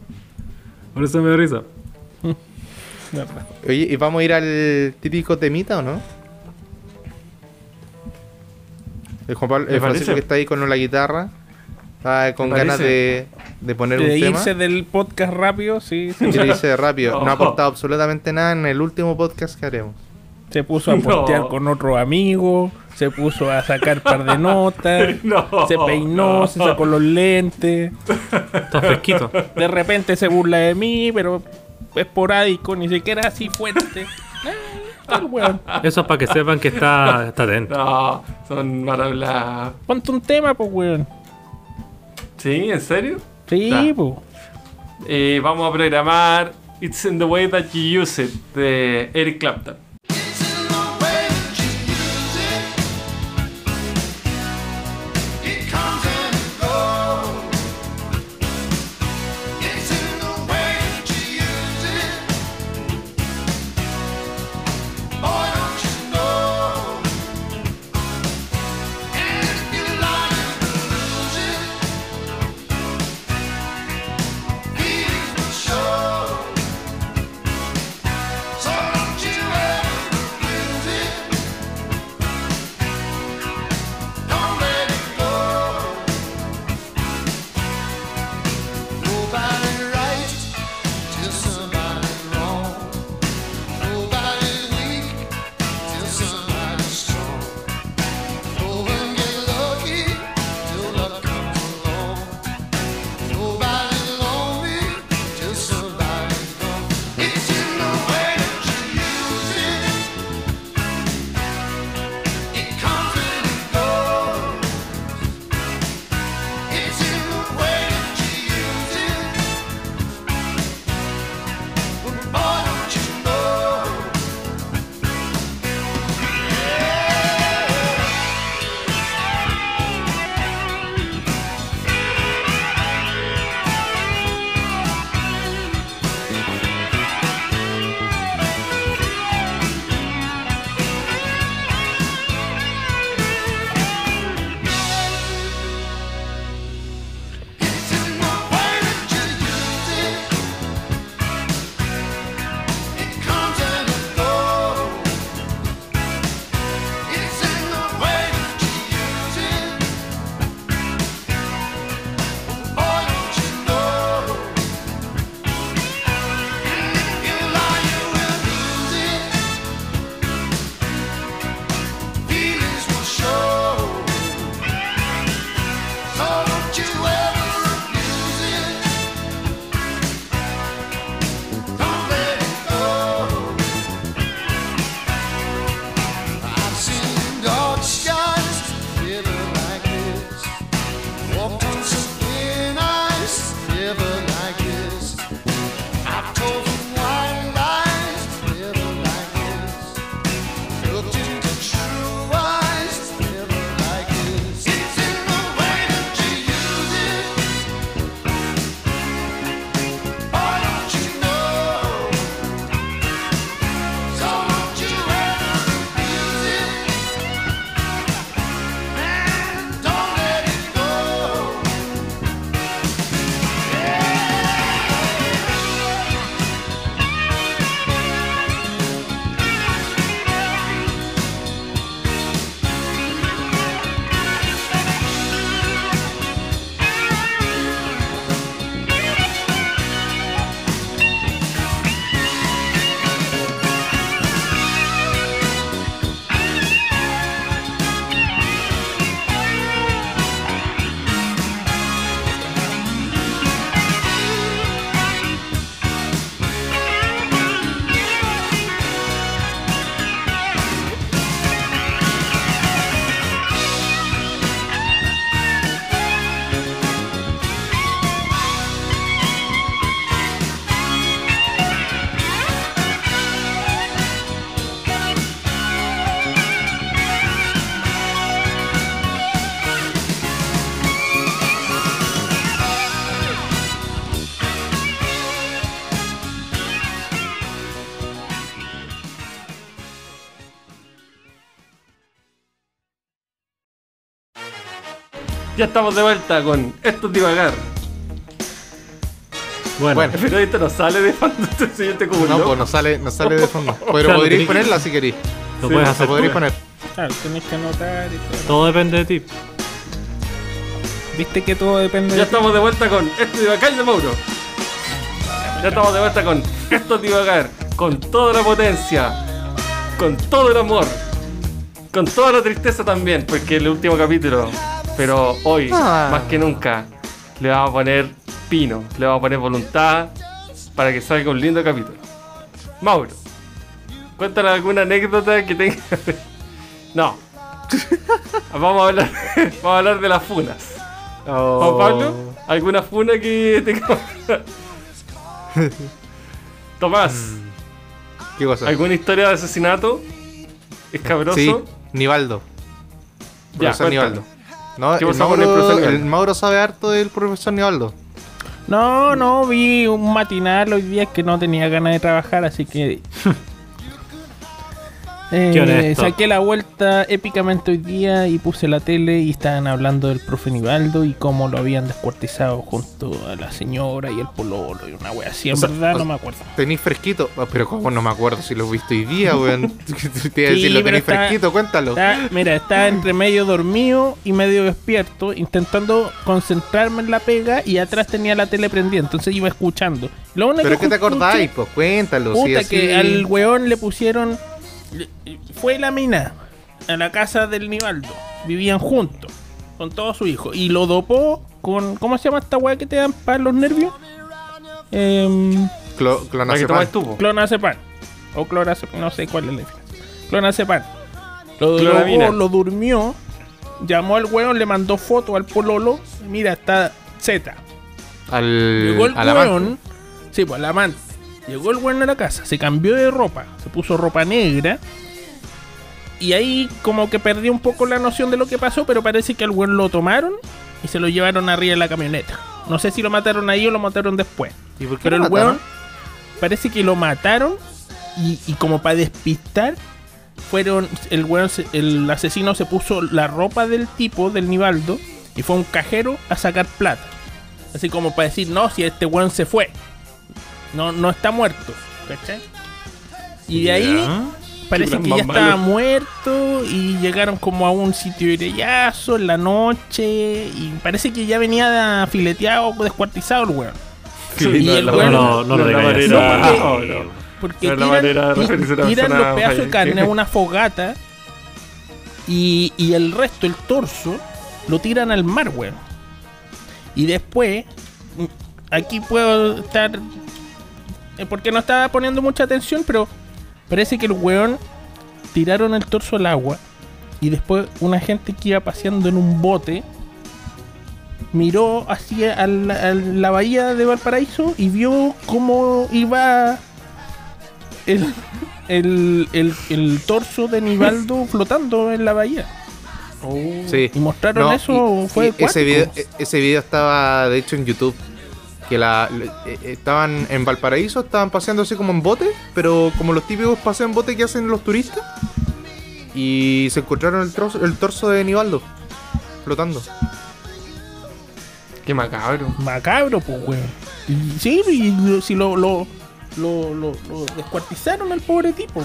Por eso me da risa. [laughs] Oye, ¿y vamos a ir al típico temita o no? El Juan Pablo, el Francisco parece. que está ahí con la guitarra, está con ganas de, de poner De un tema. irse del podcast rápido, sí. sí. Quiere irse rápido. No [laughs] No. ha aportado absolutamente nada en el último podcast que haremos. Se puso a postear No. con otro amigo, se puso a sacar par de notas, [laughs] No, se peinó, no. se sacó los lentes. Está fresquito. De repente se burla de mí, pero esporádico, ni siquiera así fuerte. [laughs] Weón. Eso es para que sepan que está, está atento. No, son maravillas. Ponte un tema, pues, weón. ¿Sí? ¿En serio? Sí, pues. Eh, vamos a programar It's in the Way That You Use It de Eric Clapton. Ya estamos de vuelta con Esto es Divagar. Bueno, Bueno. Pero esto no sale de fondo, [laughs] este siguiente como un No, loco. pues no sale, no sale de fondo. [laughs] Pero Claro, podríais tenés- ponerla si queréis. lo sí, puedes hacer Lo podríais tú. poner. Claro, tenés que anotar y todo. Todo depende de ti. Viste que todo depende Ya de ti? estamos de vuelta con Esto es Divagar de Mauro. Ya estamos de vuelta con Esto es Divagar. Con toda la potencia. Con todo el amor. Con toda la tristeza también, porque el último capítulo. Pero hoy, Ah. más que nunca, le vamos a poner pino, le vamos a poner voluntad para que salga un lindo capítulo. Mauro, cuéntanos alguna anécdota que tenga. no. [laughs] vamos, a hablar, [laughs] vamos a hablar de las funas. Juan Pablo, ¿alguna funa que tenga? [laughs] Tomás, ¿Qué cosa? ¿alguna historia de asesinato? ¿Escabroso? Sí, Nivaldo. Ya. Nivaldo. No, ¿Qué el pasó con el Mauro, profesor Nivaldo? el Mauro sabe harto del profesor Nivaldo. No, no, vi un matinal hoy día que no tenía ganas de trabajar, así que. [laughs] Eh, saqué la vuelta épicamente hoy día y puse la tele y estaban hablando del profe Nivaldo y cómo lo habían descuartizado junto a la señora y el pololo y una wea así. En O sea, verdad o- no me acuerdo. Tenéis fresquito. Ah, Pero como no me acuerdo si lo viste hoy día, weón. [laughs] [laughs] Te iba a decir, lo está- fresquito, cuéntalo. Está- mira, estaba entre medio dormido y medio despierto, intentando concentrarme en la pega y atrás tenía la tele prendida, entonces iba escuchando. Lo único Pero ¿qué te escuché- acordáis? Pues cuéntalo. Puta si así- que al weón le pusieron. Fue la mina a la casa del Nivaldo. Vivían juntos. Con todo su hijo. Y lo dopó con. ¿Cómo se llama esta weá que te dan para los nervios? Clo- que clonazepam. clonazepam. O clorazepam. No sé cuál es la diferencia. Clonazepam. Lo lo durmió. Llamó al weón, le mandó foto al pololo. Mira, está Z. Al, Llegó el al amante. weón. Sí, pues al amante. Llegó el weón a la casa, se cambió de ropa, se puso ropa negra. Y ahí como que perdió un poco la noción de lo que pasó, pero parece que al weón lo tomaron y se lo llevaron arriba de la camioneta. No sé si lo mataron ahí o lo mataron después. ¿Y por qué Pero el mataron? weón parece que lo mataron y, y como para despistar, fueron. El weón, el asesino se puso la ropa del tipo, del Nivaldo, y fue a un cajero a sacar plata. Así como para decir, no, si este weón se fue. No, no está muerto. ¿Cachai? Y de ahí parece que ya estaba muerto y llegaron como a un sitio de irellazo en la noche y parece que ya venía fileteado, descuartizado el weón. Sí, Y no, el weón- No, no No, no, porque- no. Porque No es la tiran, tiran los pedazos de carne a una fogata y, y el resto, el torso, lo tiran al mar, weón. Y después, aquí puedo estar... eh, Porque no estaba poniendo mucha atención, pero parece que el weón tiraron el torso al agua y después una gente que iba paseando en un bote miró hacia a la, a la bahía de Valparaíso y vio cómo iba el, el, el, el torso de Nivaldo [laughs] flotando en la bahía. Sí. Y mostraron No, eso, y- fue y ese cuático. video, e- ese video estaba de hecho en YouTube. Que la, eh, estaban en Valparaíso, estaban paseando así como en bote, pero como los típicos paseos en bote que hacen los turistas. Y se encontraron el, trozo- el torso de Nivaldo flotando. Qué macabro. Macabro, pues, weón. Y Sí, y lo- si lo, lo, lo, lo- lo descuartizaron al pobre tipo.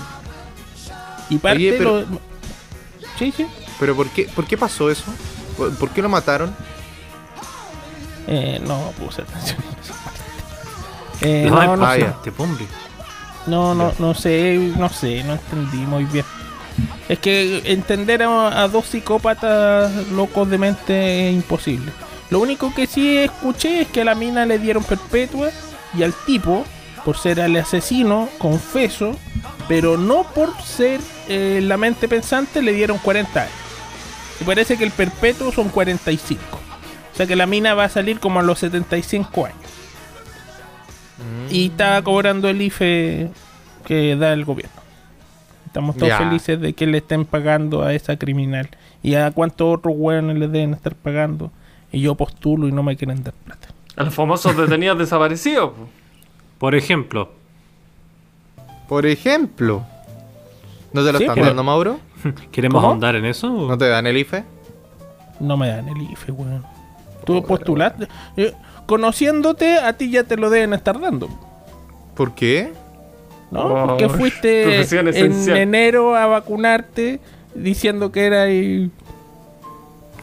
Y parte Oye, pero- lo- Sí, sí. Pero ¿por qué, por qué pasó eso? ¿Por, por qué lo mataron? Eh, no puse atención. Eh, no, no, ah, sé. no, no, no sé, no sé, no entendí muy bien. Es que entender a, a dos psicópatas locos de mente es imposible. Lo único que sí escuché es que a la mina le dieron perpetua y al tipo, por ser el asesino, confeso, pero no por ser eh, la mente pensante, le dieron 40 años. Y parece que el perpetuo son 45. O sea que la mina va a salir como a los 75 años. Y está cobrando el IFE que da el gobierno. Estamos todos felices de que le estén pagando a esa criminal. Y a cuántos otros hueones le deben estar pagando. Y yo postulo y no me quieren dar plata. A los famosos detenidos [laughs] desaparecidos. po. Por ejemplo, Por ejemplo. ¿No te lo Sí, están dando, Mauro? [laughs] ¿queremos ¿Cómo? ahondar en eso? ¿No te dan el IFE? No me dan el IFE, weón. Tú postulaste. eh, conociéndote, a ti ya te lo deben estar dando. ¿Por qué? ¿No? Oh, Porque fuiste [laughs] en enero a vacunarte diciendo que era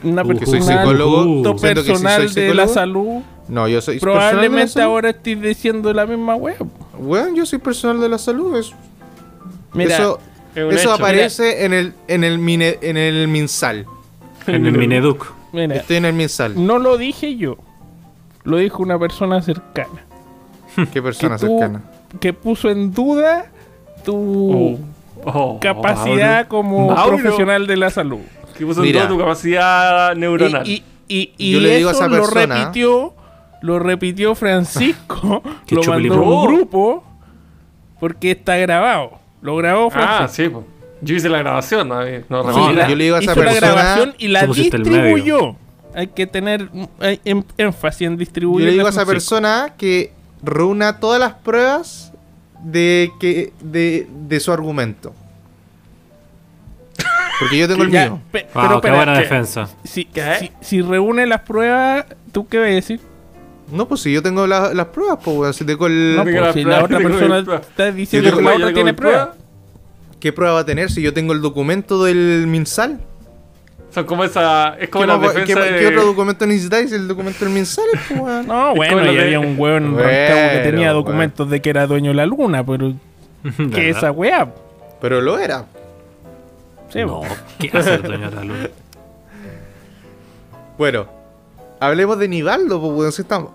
una soy persona psicólogo. alto siento que sí personal de la salud. No, yo soy personal de la Probablemente ahora estés diciendo la misma wea. Weón, yo soy personal de la salud. es- Mira, eso eso aparece en el, en, el mine- en el Minsal. En el Mineduc. mira, Estoy en el Minsal. no lo dije yo. Lo dijo una persona cercana. [laughs] ¿Qué persona que tú- cercana? Que puso en duda tu Oh, oh, capacidad Mauro. como Mauro, profesional de la salud. Que puso en duda tu capacidad neuronal. Y, y, y, Yo y le digo a eso esa lo repitió, lo repitió Francisco, [laughs] lo mandó a un grupo porque está grabado. Lo grabó ah, Francisco. sí, pues. Yo hice la grabación, no, no, nada. yo le digo a esa hizo la grabación y la medio. distribuyó. Hay que tener hay em- énfasis en Yo distribuir. le digo a esa persona que reúna todas las pruebas de que de, de su argumento. Porque yo tengo el Ya, mío. pe- Wow, pero qué buena que- defensa. si, ¿Qué? si, si reúne las pruebas, ¿tú qué vas a decir? No, pues si yo tengo la- las pruebas, pues si tengo el. No, pues si pruebas, la otra persona está diciendo Yo que la yo otra tiene pruebas. pruebas. ¿Qué prueba va a tener si yo tengo el documento del Minsal? Son como esa. Es como ¿Qué, la defensa qué- de. qué otro documento necesitáis? El documento del Minsal, pues. [laughs] No, bueno, y de- había un hueón Bueno, que tenía bueno. documentos de que era dueño de la luna, pero [laughs] ¿qué esa weá? Pero lo era. Sí, No, ¿qué hace el dueño de la luz? [laughs] Bueno, hablemos de Nivaldo, pues, weón, si estamos.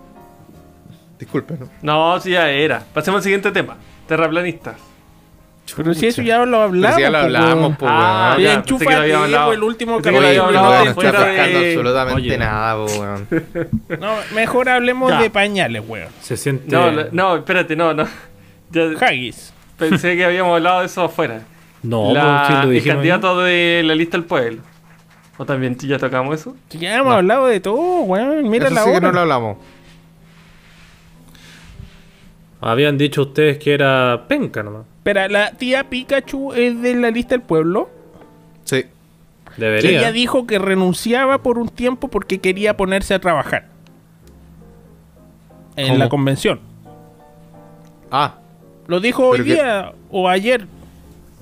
Disculpe, ¿no? No, sí, ya era. Pasemos al siguiente tema. Terraplanistas. Pero si eso ya lo Pero hablamos. si ya lo pues, hablamos, weón. pues, Ah, weón. Ya, enchúfate, pensé que lo habíamos hablado. pues, el último que lo no hablado no fuera está de- pescando absolutamente Oye. nada, pues, weón. [laughs] No, mejor hablemos Ya. de pañales, weón. Se siente. No, la- no, espérate, no, no. [laughs] Ya Haggis. pensé que habíamos hablado de eso afuera. No, La- pues, sí lo el candidato de la lista del pueblo. ¿O también ya tocamos eso? Ya hemos hablado de todo, weón. Mira Eso la sí que no lo hablamos. Habían dicho ustedes que era penca nomás. Espera, la tía Pikachu es de la lista del pueblo. Sí. Debería. ella dijo que renunciaba por un tiempo porque quería ponerse a trabajar. En ¿Cómo? la convención. Ah, Lo dijo hoy que- día o ayer.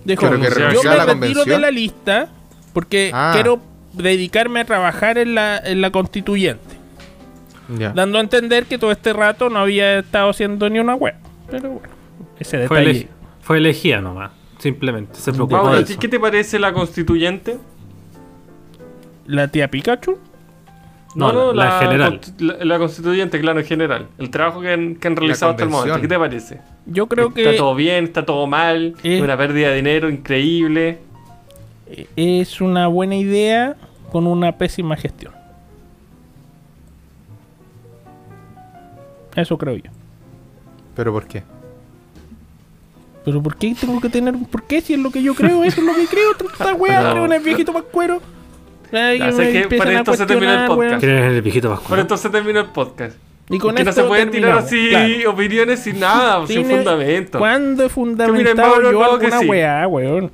Dijo, que yo me retiro convención". de la lista porque Ah. quiero dedicarme a trabajar en la, en la constituyente. ya. Dando a entender que todo este rato no había estado haciendo ni una web. Pero bueno, ese Fue, detalle. Fue elegida nomás. Simplemente. Se preocupó Mauro, de ¿qué, eso. qué te parece la constituyente? La tía Pikachu. No, la- la en general. La, la constituyente, claro, en general. El trabajo que han, que han realizado hasta el momento. ¿Qué te parece? Yo creo ¿Está que todo bien? ¿Está todo mal? Eh. Una pérdida de dinero increíble. es una buena idea con una pésima gestión. Eso creo yo. ¿Pero por qué? Pero ¿por qué tengo que tener un por qué si es lo que yo creo? Eso es lo que creo. Esta [laughs] weá, en el viejito más cuero. Ay, que sé para esto se termina el podcast. weón. ¿Quién es el viejito Por vascuero? entonces termina el podcast. Y con que no esto se pueden tirar así claro. opiniones sin nada, sin fundamento. ¿Cuándo Que fundamentado miren, Mauro, yo alguna sí. weá, weón?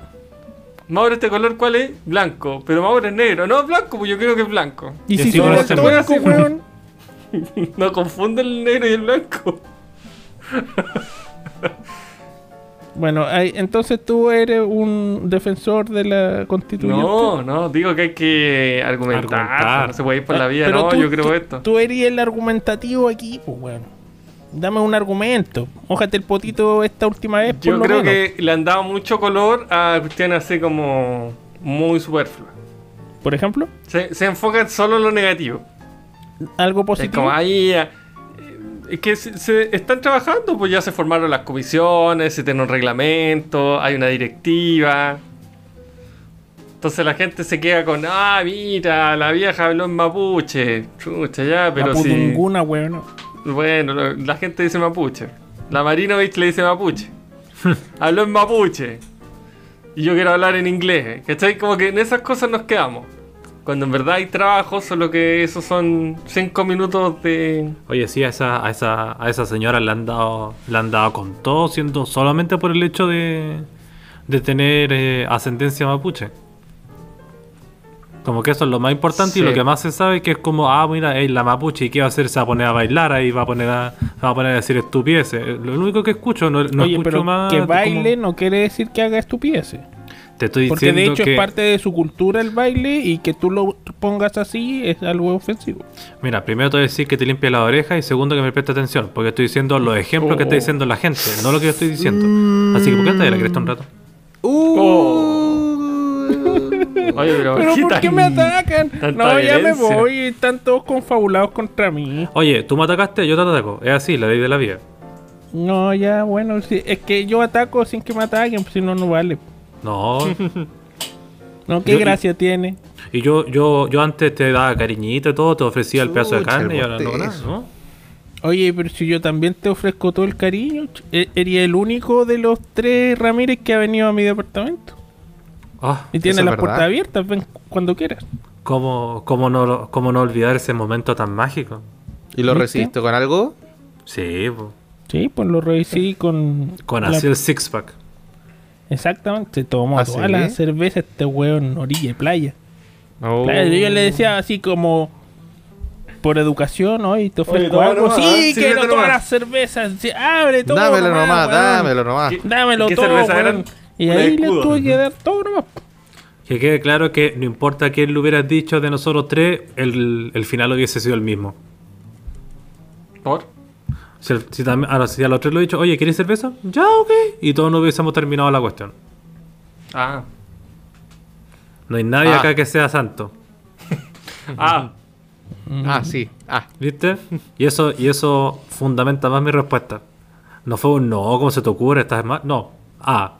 Mauro, ¿este color cuál es? Blanco. Pero Mauro es negro. No, blanco, pues yo creo que es blanco. Y Y si se puede tonco, así, weón. [laughs] No confunde el negro y el blanco. [laughs] Bueno, hay- entonces tú eres un defensor de la constituyente. No, no, digo que hay que argumentar. Argumentar. No se puede ir por la vida, Pero no, tú- yo creo tú- esto. Tú eres el argumentativo aquí, pues, weón. Dame un argumento. Ójate el potito esta última vez, por Yo lo creo menos. que le han dado mucho color a cuestiones así como muy superfluas. Por ejemplo, Se, se enfocan solo en lo negativo. algo Es positivo. como ahí. Eh, Es que se, se están trabajando, pues ya se formaron las comisiones, se tiene un reglamento, hay una directiva. Entonces la gente se queda con, ah, mira, la vieja habló en mapuche. Chucha, ya, pero la si. weón. Bueno, la gente dice mapuche. La Marinovich le dice mapuche. [laughs] Habló en mapuche. Y yo quiero hablar en inglés. ¿Cachai? Como que en esas cosas nos quedamos. Cuando en verdad hay trabajo, solo que esos son 5 minutos de. Oye, sí, a esa, a esa, a esa señora le han dado, le han dado con todo, siendo solamente por el hecho de, de tener eh, ascendencia mapuche. Como que eso es lo más importante y lo que más se sabe que es como, ah, mira, es la mapuche y qué va a hacer, se va a poner a bailar ahí, va a poner a, va a poner a decir estupideces. Lo único que escucho, no, no Oye, escucho pero más. que como- baile no quiere decir que haga estupideces. Te estoy Porque diciendo de hecho que, es parte de su cultura el baile y que tú lo pongas así es algo ofensivo. mira, primero te voy a decir que te limpie la oreja y segundo que me preste atención, porque estoy diciendo los ejemplos que está Oh. diciendo la gente, no lo que yo estoy diciendo. Así que, ¿por qué te la cresta un rato? Oye, pero, Pero ¿por qué me atacan? No, ya me voy. Están todos confabulados contra mí. Oye, tú me atacaste, yo te ataco. Es así, la ley de la vida. No, ya, bueno, sí, es que yo ataco sin que me ataquen, pues si no, no vale. No. [laughs] No, qué Yo- gracia tiene. Y yo, yo, yo antes te daba cariñito y todo, te ofrecía el pedazo de carne y ahora no, nada. ¿no? Oye, pero si yo también te ofrezco todo el cariño, ch- e- eres el único de los tres Ramírez que ha venido a mi departamento. Ah, Y tiene las puertas abiertas, ven cuando quieras. ¿cómo, cómo, no, ¿Cómo no olvidar ese momento tan mágico? ¿Y lo recibiste con algo? Sí, po. Sí, pues lo revisé con... con la- así el six pack. Exactamente, se tomó ¿Ah, toda sí? la cerveza este weón orilla de playa. Oh. Claro, yo le decía así como por educación, ¿no? Y te ofrezco toma algo. nomás, sí, ah, quiero sírvete todas nomás. las cervezas. Sí, abre todo. dámelo nomás, weón. dámelo nomás. ¿Qué- Dámelo ¿Qué todo, cerveza weón. eran? Y ahí le tuve que dar todo nomás. Que quede claro que no importa quién lo hubieras dicho de nosotros tres, el, el final hubiese sido el mismo. ¿Por? Si, el- si también, ahora, si a los tres lo he dicho, oye, ¿quieres cerveza? Ya, ok. Y todos no hubiésemos terminado la cuestión. Ah. No hay nadie Ah. acá que sea santo. [laughs] Ah. Ah, sí. Ah. ¿Viste? Y eso, y eso fundamenta más mi respuesta. No fue un no, ¿cómo se te ocurre? ¿Estás mal? No. Ah.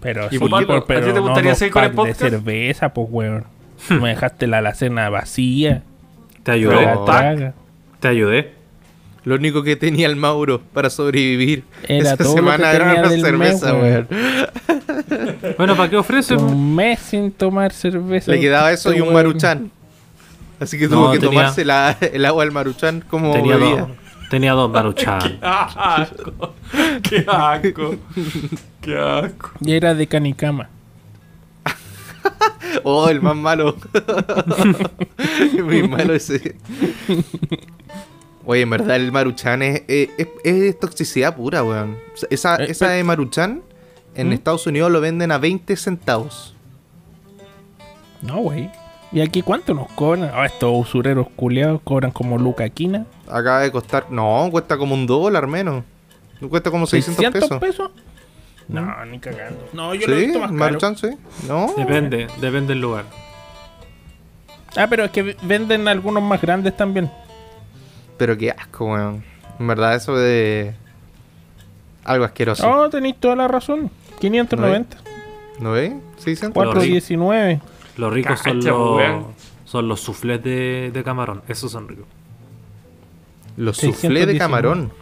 Pero Y sí, pues, ¿a pero ti te no gustaría dos seguir con el packs de podcast? cerveza, pues, weón. Me dejaste la alacena vacía. Te ayudé. No. Te ayudé. Lo único que tenía el Mauro para sobrevivir Era esa todo lo que semana era tenía una del cerveza, mes, weón. Bueno, ¿para qué ofrece? Un mes sin tomar cerveza. Le quedaba eso y un Weón. maruchan. Así que No, tuvo que tenía- tomarse la- el agua del maruchan como Tenía bebida. dos. Tenía dos maruchan. [laughs] ¡Qué asco! ¡Qué asco! ¡Qué asco! Y era de canicama. [laughs] Oh, el más malo. [laughs] Muy malo ese. Oye, en verdad el maruchan es, es, es- es toxicidad pura, weón. Esa, Eh, esa de maruchan en ¿Mm? Estados Unidos lo venden a 20 centavos. No, güey. ¿Y aquí cuánto nos cobran? Ah, estos usureros culiados cobran como Luca Quina. Acaba de costar, no, cuesta como un dólar menos. Cuesta como 600 pesos. No, ni cagando. No, yo lo he ¿Sí? visto más caro. Maruchan, sí. No. Depende, depende del lugar. Ah, pero es que venden algunos más grandes también. Pero qué asco, weón. En verdad eso de... Algo asqueroso. Oh, tenéis toda la razón. 590. ¿No ves? 600. 419. Los ricos son los, son los soufflés de, de camarón. Esos son ricos. Los soufflés de 619. camarón.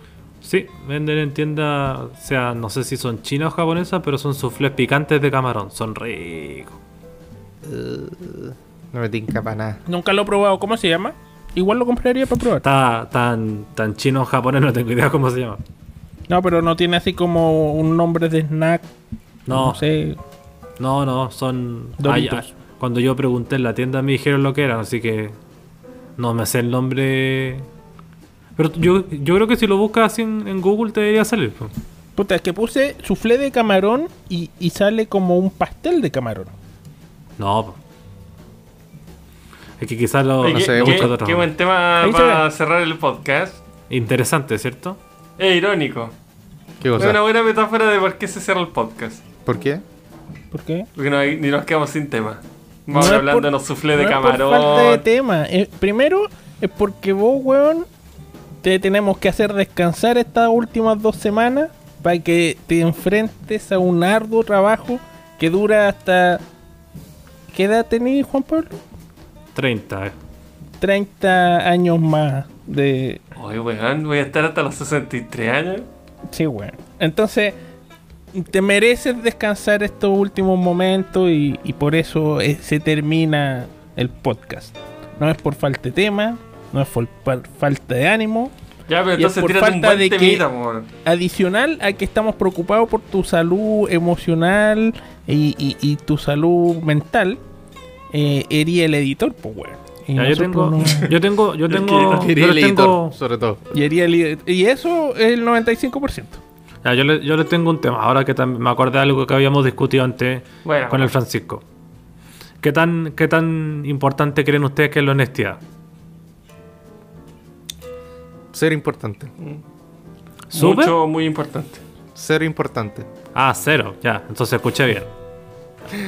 Sí, venden en tiendas, o sea, no sé si son chinas o japonesas, pero son soufflés picantes de camarón. Son ricos. No me tinca para nada. Nunca lo he probado. ¿Cómo se llama? Igual lo compraría para probar. Está tan, tan chino o japonés, no tengo idea cómo se llama. No, pero no tiene así como un nombre de snack. No, No sé. no, no, son... Ah, ya. Cuando yo pregunté en la tienda me dijeron lo que eran, así que no me sé el nombre. Pero yo, yo creo que si lo buscas así en, en Google te debería salir. Puta, es que puse soufflé de camarón y, y sale como un pastel de camarón. No. Es que quizás lo, no qué, sé, qué- qué forma. buen tema para cerrar el podcast. Interesante, ¿cierto? Es irónico. ¿Qué Es una buena metáfora de por qué se cierra el podcast. ¿Por qué? ¿Por qué? Porque no hay- ni nos quedamos sin tema. Vamos No hablando por- de los suflés de no es por camarón. falta de tema. Eh, primero es porque vos, weón, te tenemos que hacer descansar estas últimas dos semanas para que te enfrentes a un arduo trabajo que dura hasta... ¿Qué edad tenés, Juan Pablo? 30. eh. 30 años más de... Oye, weón, voy a estar hasta los 63 años. Sí, weón. Entonces, te mereces descansar estos últimos momentos y, y por eso eh, se termina el podcast. No es por falta de tema, no es por, por falta de ánimo. Ya, pero entonces por tírate un falta buen de que-. Adicional a que estamos preocupados por tu salud emocional y, y- y tu salud mental, eh, ería el editor, pues weón. Y, Ya, yo tengo, no- yo tengo, yo [laughs] tengo, yo el editor, tengo, sobre todo. y, el y eso es el 95%. ya, yo, le, yo le tengo un tema. Ahora que me acordé de algo que habíamos discutido antes Bueno. con el Francisco. ¿Qué tan, ¿Qué tan importante creen ustedes que es la honestidad? Ser importante. ¿Súper? Mucho, muy importante. Ser importante. Ah, cero. Ya, entonces escuché bien.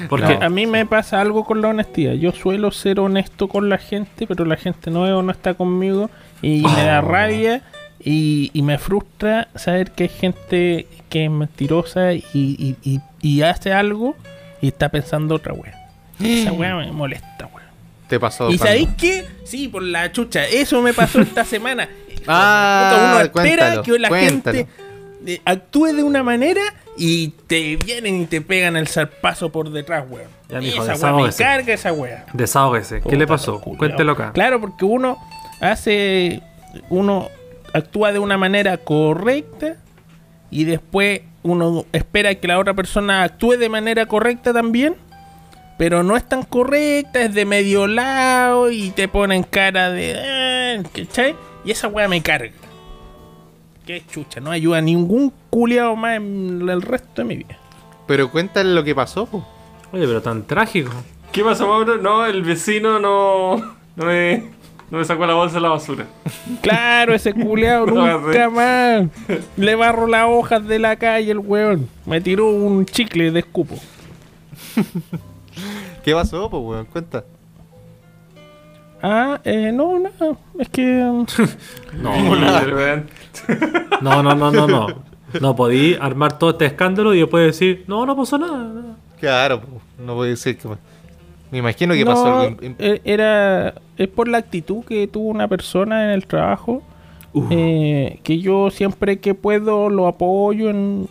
Porque A mí me pasa algo con la honestidad. Yo suelo ser honesto con la gente, pero la gente no es honesta conmigo y me da rabia y, y me frustra saber que hay gente que es mentirosa y, y- y- y hace algo y está pensando otra wea. Esa wea me molesta, wea. Te pasó. ¿Y sabéis qué? Sí, por la chucha. Eso me pasó esta semana. [laughs] Ah, Uno espera que la cuéntalo. gente eh, actúe de una manera y te vienen y te pegan el zarpazo por detrás, weón. Ya, mijo, esa weá me carga esa wea. desahógese. ¿Qué le pasó? culiao. Cuéntelo acá. Claro, porque uno hace. Uno actúa de una manera correcta y después uno espera que la otra persona actúe de manera correcta también. Pero no es tan correcta, es de medio lado y te ponen cara de. "Ah", ¿Cachai? Y esa weá me carga. Qué chucha, no ayuda a ningún culiao más en el resto de mi vida. Pero cuéntale lo que pasó. po. Oye, pero tan trágico. ¿Qué pasó, Mauro? No, el vecino no, no, me, no me sacó la bolsa de la basura. Claro, ese culeado No, [laughs] nunca más. Le barro las hojas de la calle el weón. Me tiró un chicle de escupo. [laughs] ¿Qué pasó, po, weón? Cuenta. Ah, eh, no, no. Es que. um, [laughs] No, [laughs] Weón. no, no, no, no, no. No podí armar todo este escándalo y después decir, no, no pasó nada. nada". Claro, no voy a decir que. Me imagino que no, pasó algo. eh, Era. Es por la actitud que tuvo una persona en el trabajo. eh, que yo siempre que puedo lo apoyo. En,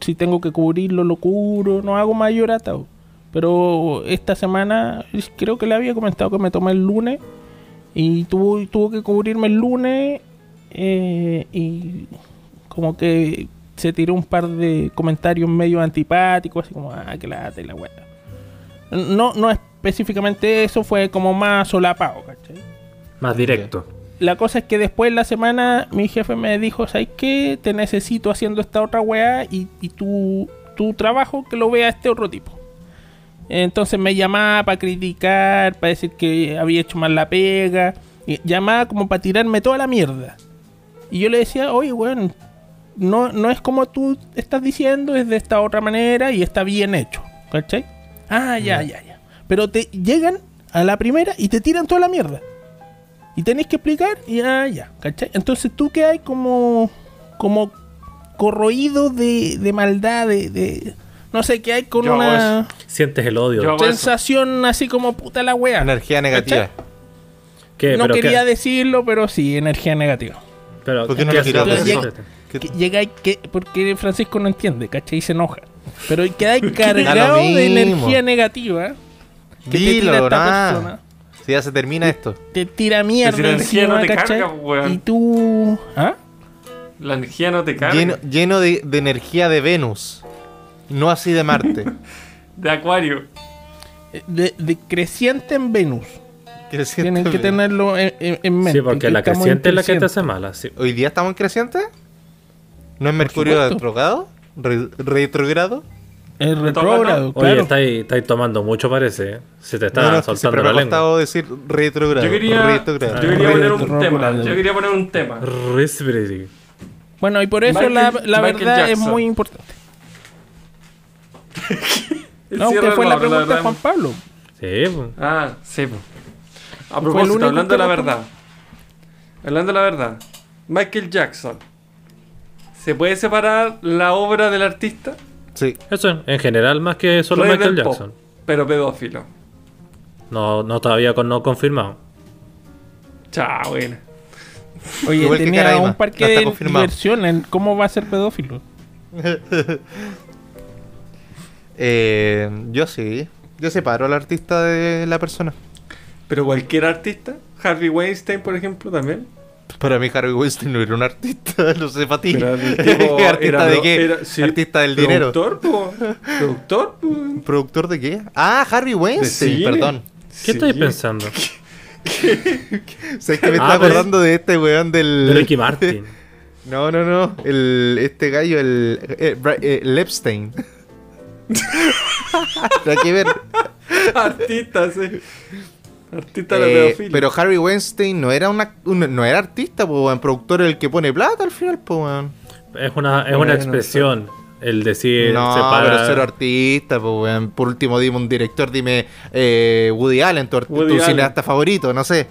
si tengo que cubrirlo, lo cubro. No hago mayor atado. Pero esta semana creo que le había comentado que me tomé el lunes. Y tuvo, tuvo que cubrirme el lunes. eh, y como que se tiró un par de comentarios medio antipáticos. Así como, ah, que lata y la weá. No, no específicamente eso, fue como más solapado, ¿cachai? Más directo. La cosa es que después de la semana mi jefe me dijo, ¿sabes qué? Te necesito haciendo esta otra weá y, y tu, tu trabajo que lo vea este otro tipo. Entonces me llamaba para criticar, para decir que había hecho mal la pega. Y llamaba como para tirarme toda la mierda. Y yo le decía, oye, weón, no, no es como tú estás diciendo, es de esta otra manera y está bien hecho. ¿Cachai? Ah, ya, ya, ya. Pero te llegan a la primera y te tiran toda la mierda. Y tenés que explicar y ah, ya, ¿cachai? Entonces tú que hay como, como corroído de, de maldad, de, de- No sé, que hay con Yo una Sientes el odio. Yo sensación así como puta la wea. Energía negativa. ¿Qué? No ¿Pero quería qué? decirlo, pero sí, energía negativa. Pero, ¿Por qué no ¿qué lo tiraste? Llega- ¿Qué- Que porque Francisco no entiende, ¿cachai? Y se enoja. Pero quedáis [laughs] Da cargado de energía negativa que te Dilo, tira esta persona. Si ya se termina esto. Te tira mierda si la energía encima, no te ¿cachai? carga, weón. Y tú... ¿Ah? La energía no te carga. Lleno, lleno de, de energía de Venus. No así de Marte. [laughs] De acuario. De, de creciente en Venus. Creciente Tienen que Venus. tenerlo en, en- en mente. Sí, porque que la creciente en es la que te hace mala. Sí. ¿Hoy día estamos en creciente? ¿No es Mercurio retrogrado? Re- ¿Retrogrado? Es toca, retrógrado, ¿no? Oye, claro. estáis estáis tomando mucho, parece. ¿eh? Se te está No, no, soltando la lengua. decir retrogrado. Yo quería, retrogrado. yo quería poner un tema. Yo quería poner un tema. Bueno, y por eso Michael- la, verdad es muy importante. No, que fue la pregunta de. Juan Pablo. Sí, pues. Ah, sí. A propósito, único hablando de la verdad. Hablando de la verdad. Michael Jackson. ¿Se puede separar la obra del artista? Sí. Eso en general, más que solo Rey Michael pop, Jackson. pero pedófilo. No, no todavía con no confirmado. Chao, bueno. Oye, Igual que tenía Caraima, un parque de diversión. ¿Cómo va a ser pedófilo? [laughs] Eh, yo sí. Yo separo al artista de la persona. Pero cualquier artista, Harvey Weinstein, por ejemplo, también. Para mí Harvey Weinstein no era un artista, [laughs] lo sé para ti. Pero el [laughs] tipo ¿Artista era- de qué? era- sí, artista del dinero. Productor, po. [laughs] Productor, po. ¿Productor de qué? Ah, Harvey Weinstein, perdón. ¿Qué estáis pensando? ¿Sabes que me Ah, estaba acordando de este weón del. De Ricky Martin. No, no, no. El, este gallo, el. eh, Bra- eh, el Epstein. Hay que ver. Artista, sí. Artista de Eh, pedofilia. pero Harry Weinstein no era una, un- no era artista, pues, weón. Productor el que pone plata al final, pues, weón. Es una, es Bueno, una expresión. El decir No, separa- pero ser artista, pues, weón. Por último, dime un director, dime eh, Woody Allen, tu, Woody tu Allen. cineasta favorito, no sé.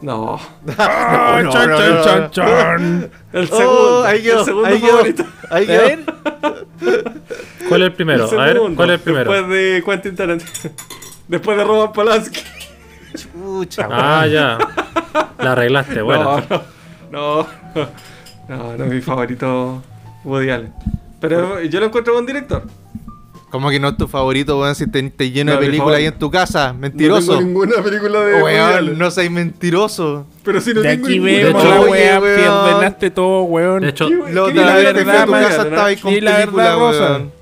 No. [laughs] No, chan, no, chan, no, El Oh, segundo. ahí quedó, el segundo ahí quedó, favorito. ahí A ver, [laughs] ¿Cuál es el primero? El A ver, ¿cuál es el primero? Después de Quentin Tarantino. [laughs] Después de Roman Polanski. Chucha, Ah, ya. La arreglaste, [laughs] bueno. No, no. No, no, no es mi favorito Woody Allen. Pero yo lo encuentro buen director. ¿Cómo que no es tu favorito, weón? Si te, te lleno No, de películas ahí en tu casa. No Mentiroso. tengo ninguna película de Woody weón, Allen. no seas mentiroso. Pero si no de tengo aquí De la weón. pierdenaste todo, weón. De hecho, ¿Qué- Lo la película verdad, tu Woody casa Allen, estaba ahí con la película, weón.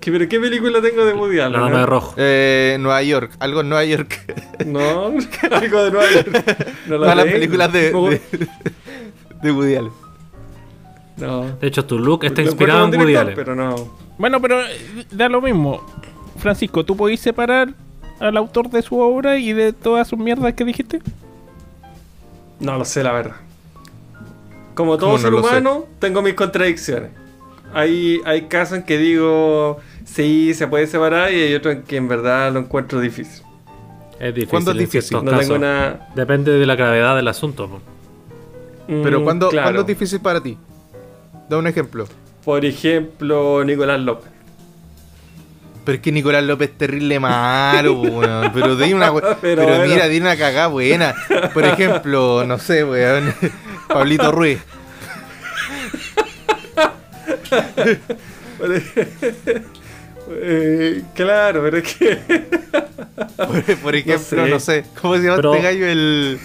¿Qué- ¿Pero qué película tengo de Woody Allen? la dama de rojo. Eh, Nueva York, algo en Nueva York. No, [laughs] algo de Nueva York. [laughs] No la Todas las películas de, No, de, de Woody Allen. No. De hecho, tu look está Lo inspirado en Woody Allen. director, Pero no. Bueno, pero eh, da lo mismo. Francisco, ¿tú podés separar al autor de su obra y de todas sus mierdas que dijiste? No lo sé, la verdad. Como todo ¿Cómo no ser humano, tengo mis contradicciones. Hay, hay casos en que digo, sí, se puede separar, y hay otros en que en verdad lo encuentro difícil. Es difícil. ¿Cuándo es difícil? No casos. tengo nada. Depende de la gravedad del asunto. po. Pero Mm, ¿cuándo, claro. ¿cuándo es difícil para ti? Da un ejemplo. Por ejemplo, Nicolás López. Pero es que Nicolás López es terrible malo, weón. Pero di una [laughs] Pero Pero, bueno. mira, di una cagada buena. Por ejemplo, no sé, weón. [laughs] Pablito Ruiz. Eh, claro, pero es que. Por, por [laughs] ejemplo, sé. no sé. ¿Cómo se llama este gallo? El.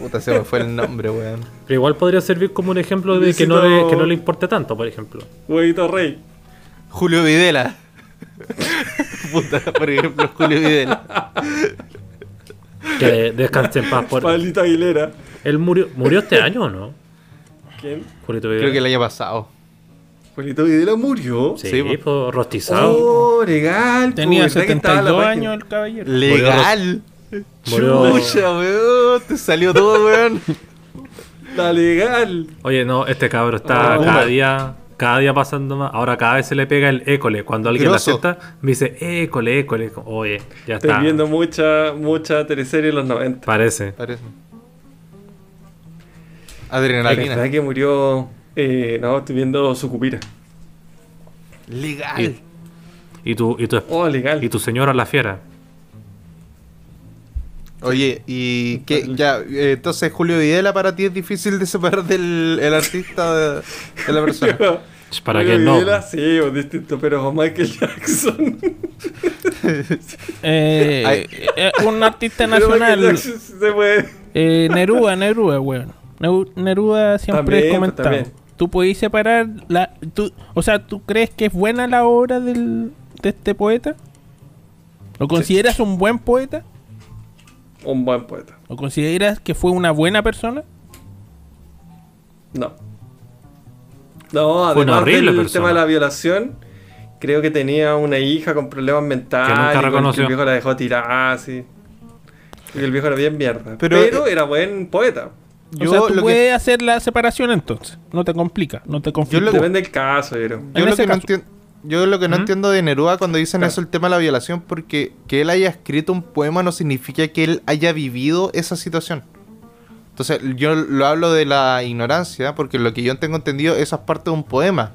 Puta, se me fue el nombre, weón. Pero igual podría servir como un ejemplo de que no, le, que no le importe tanto, por ejemplo. Huevito Rey. Julio Videla. Puta, por ejemplo, Julio Videla. Que descanse en paz por. Pablito Aguilera. Él murió, murió este año o no? ¿Quién? Julito Videla. Creo que el año pasado. Pablito Aguilera murió. Sí, Sí, po. po, rostizado. Oh, legal. Tenía pues, ¿verdad que estaba en la 72 página? años el caballero. Legal. Murió- Chucha, weón. Te salió todo, weón. [laughs] La legal. Oye, no, este cabro está Oh. cada día, cada día pasando más. Ahora cada vez se le pega el école. Cuando alguien Grosso. la acepta, me dice école, école. Oye, ya Estoy está. viendo mucha, mucha teleserie en los 90. Parece. Parece. La Adrenalina. verdad que murió. Eh, no, estoy viendo Sucupira. Legal. Y tu, y tu, Oh, legal. y tu señora la fiera. Oye, y qué, ya, eh, entonces Julio Videla para ti es difícil de separar del el artista de, de la persona. [laughs] Para Julio que no. Videla, Sí, es distinto, pero Michael Jackson. [laughs] Eh, [laughs] eh, un artista nacional. Se puede. Eh, Neruda, Neruda, weón. Neruda siempre También, es pues, comentado. también. ¿Tú podés separar la... Tú, o sea, ¿tú crees que es buena la obra del, de este poeta? ¿Lo consideras un buen poeta? Un buen poeta. ¿Lo consideras que fue una buena persona? No. No, Fue una además horrible del persona. tema de la violación, creo que tenía una hija con problemas mentales. Que nunca reconoció. el viejo la dejó tirada, así. Y el viejo era bien mierda. Pero, Pero, eh, era buen poeta. o sea, tú lo que- puedes hacer la separación entonces. No te complica, no te conflictúa. lo- Depende del caso, yo creo. En Yo lo, que no caso. entien- yo lo que no ¿Mm? entiendo de Neruda cuando dicen Claro. eso el tema de la violación, porque que él haya escrito un poema no significa que él haya vivido esa situación. Entonces, yo lo hablo de la ignorancia, porque lo que yo tengo entendido, eso es parte de un poema.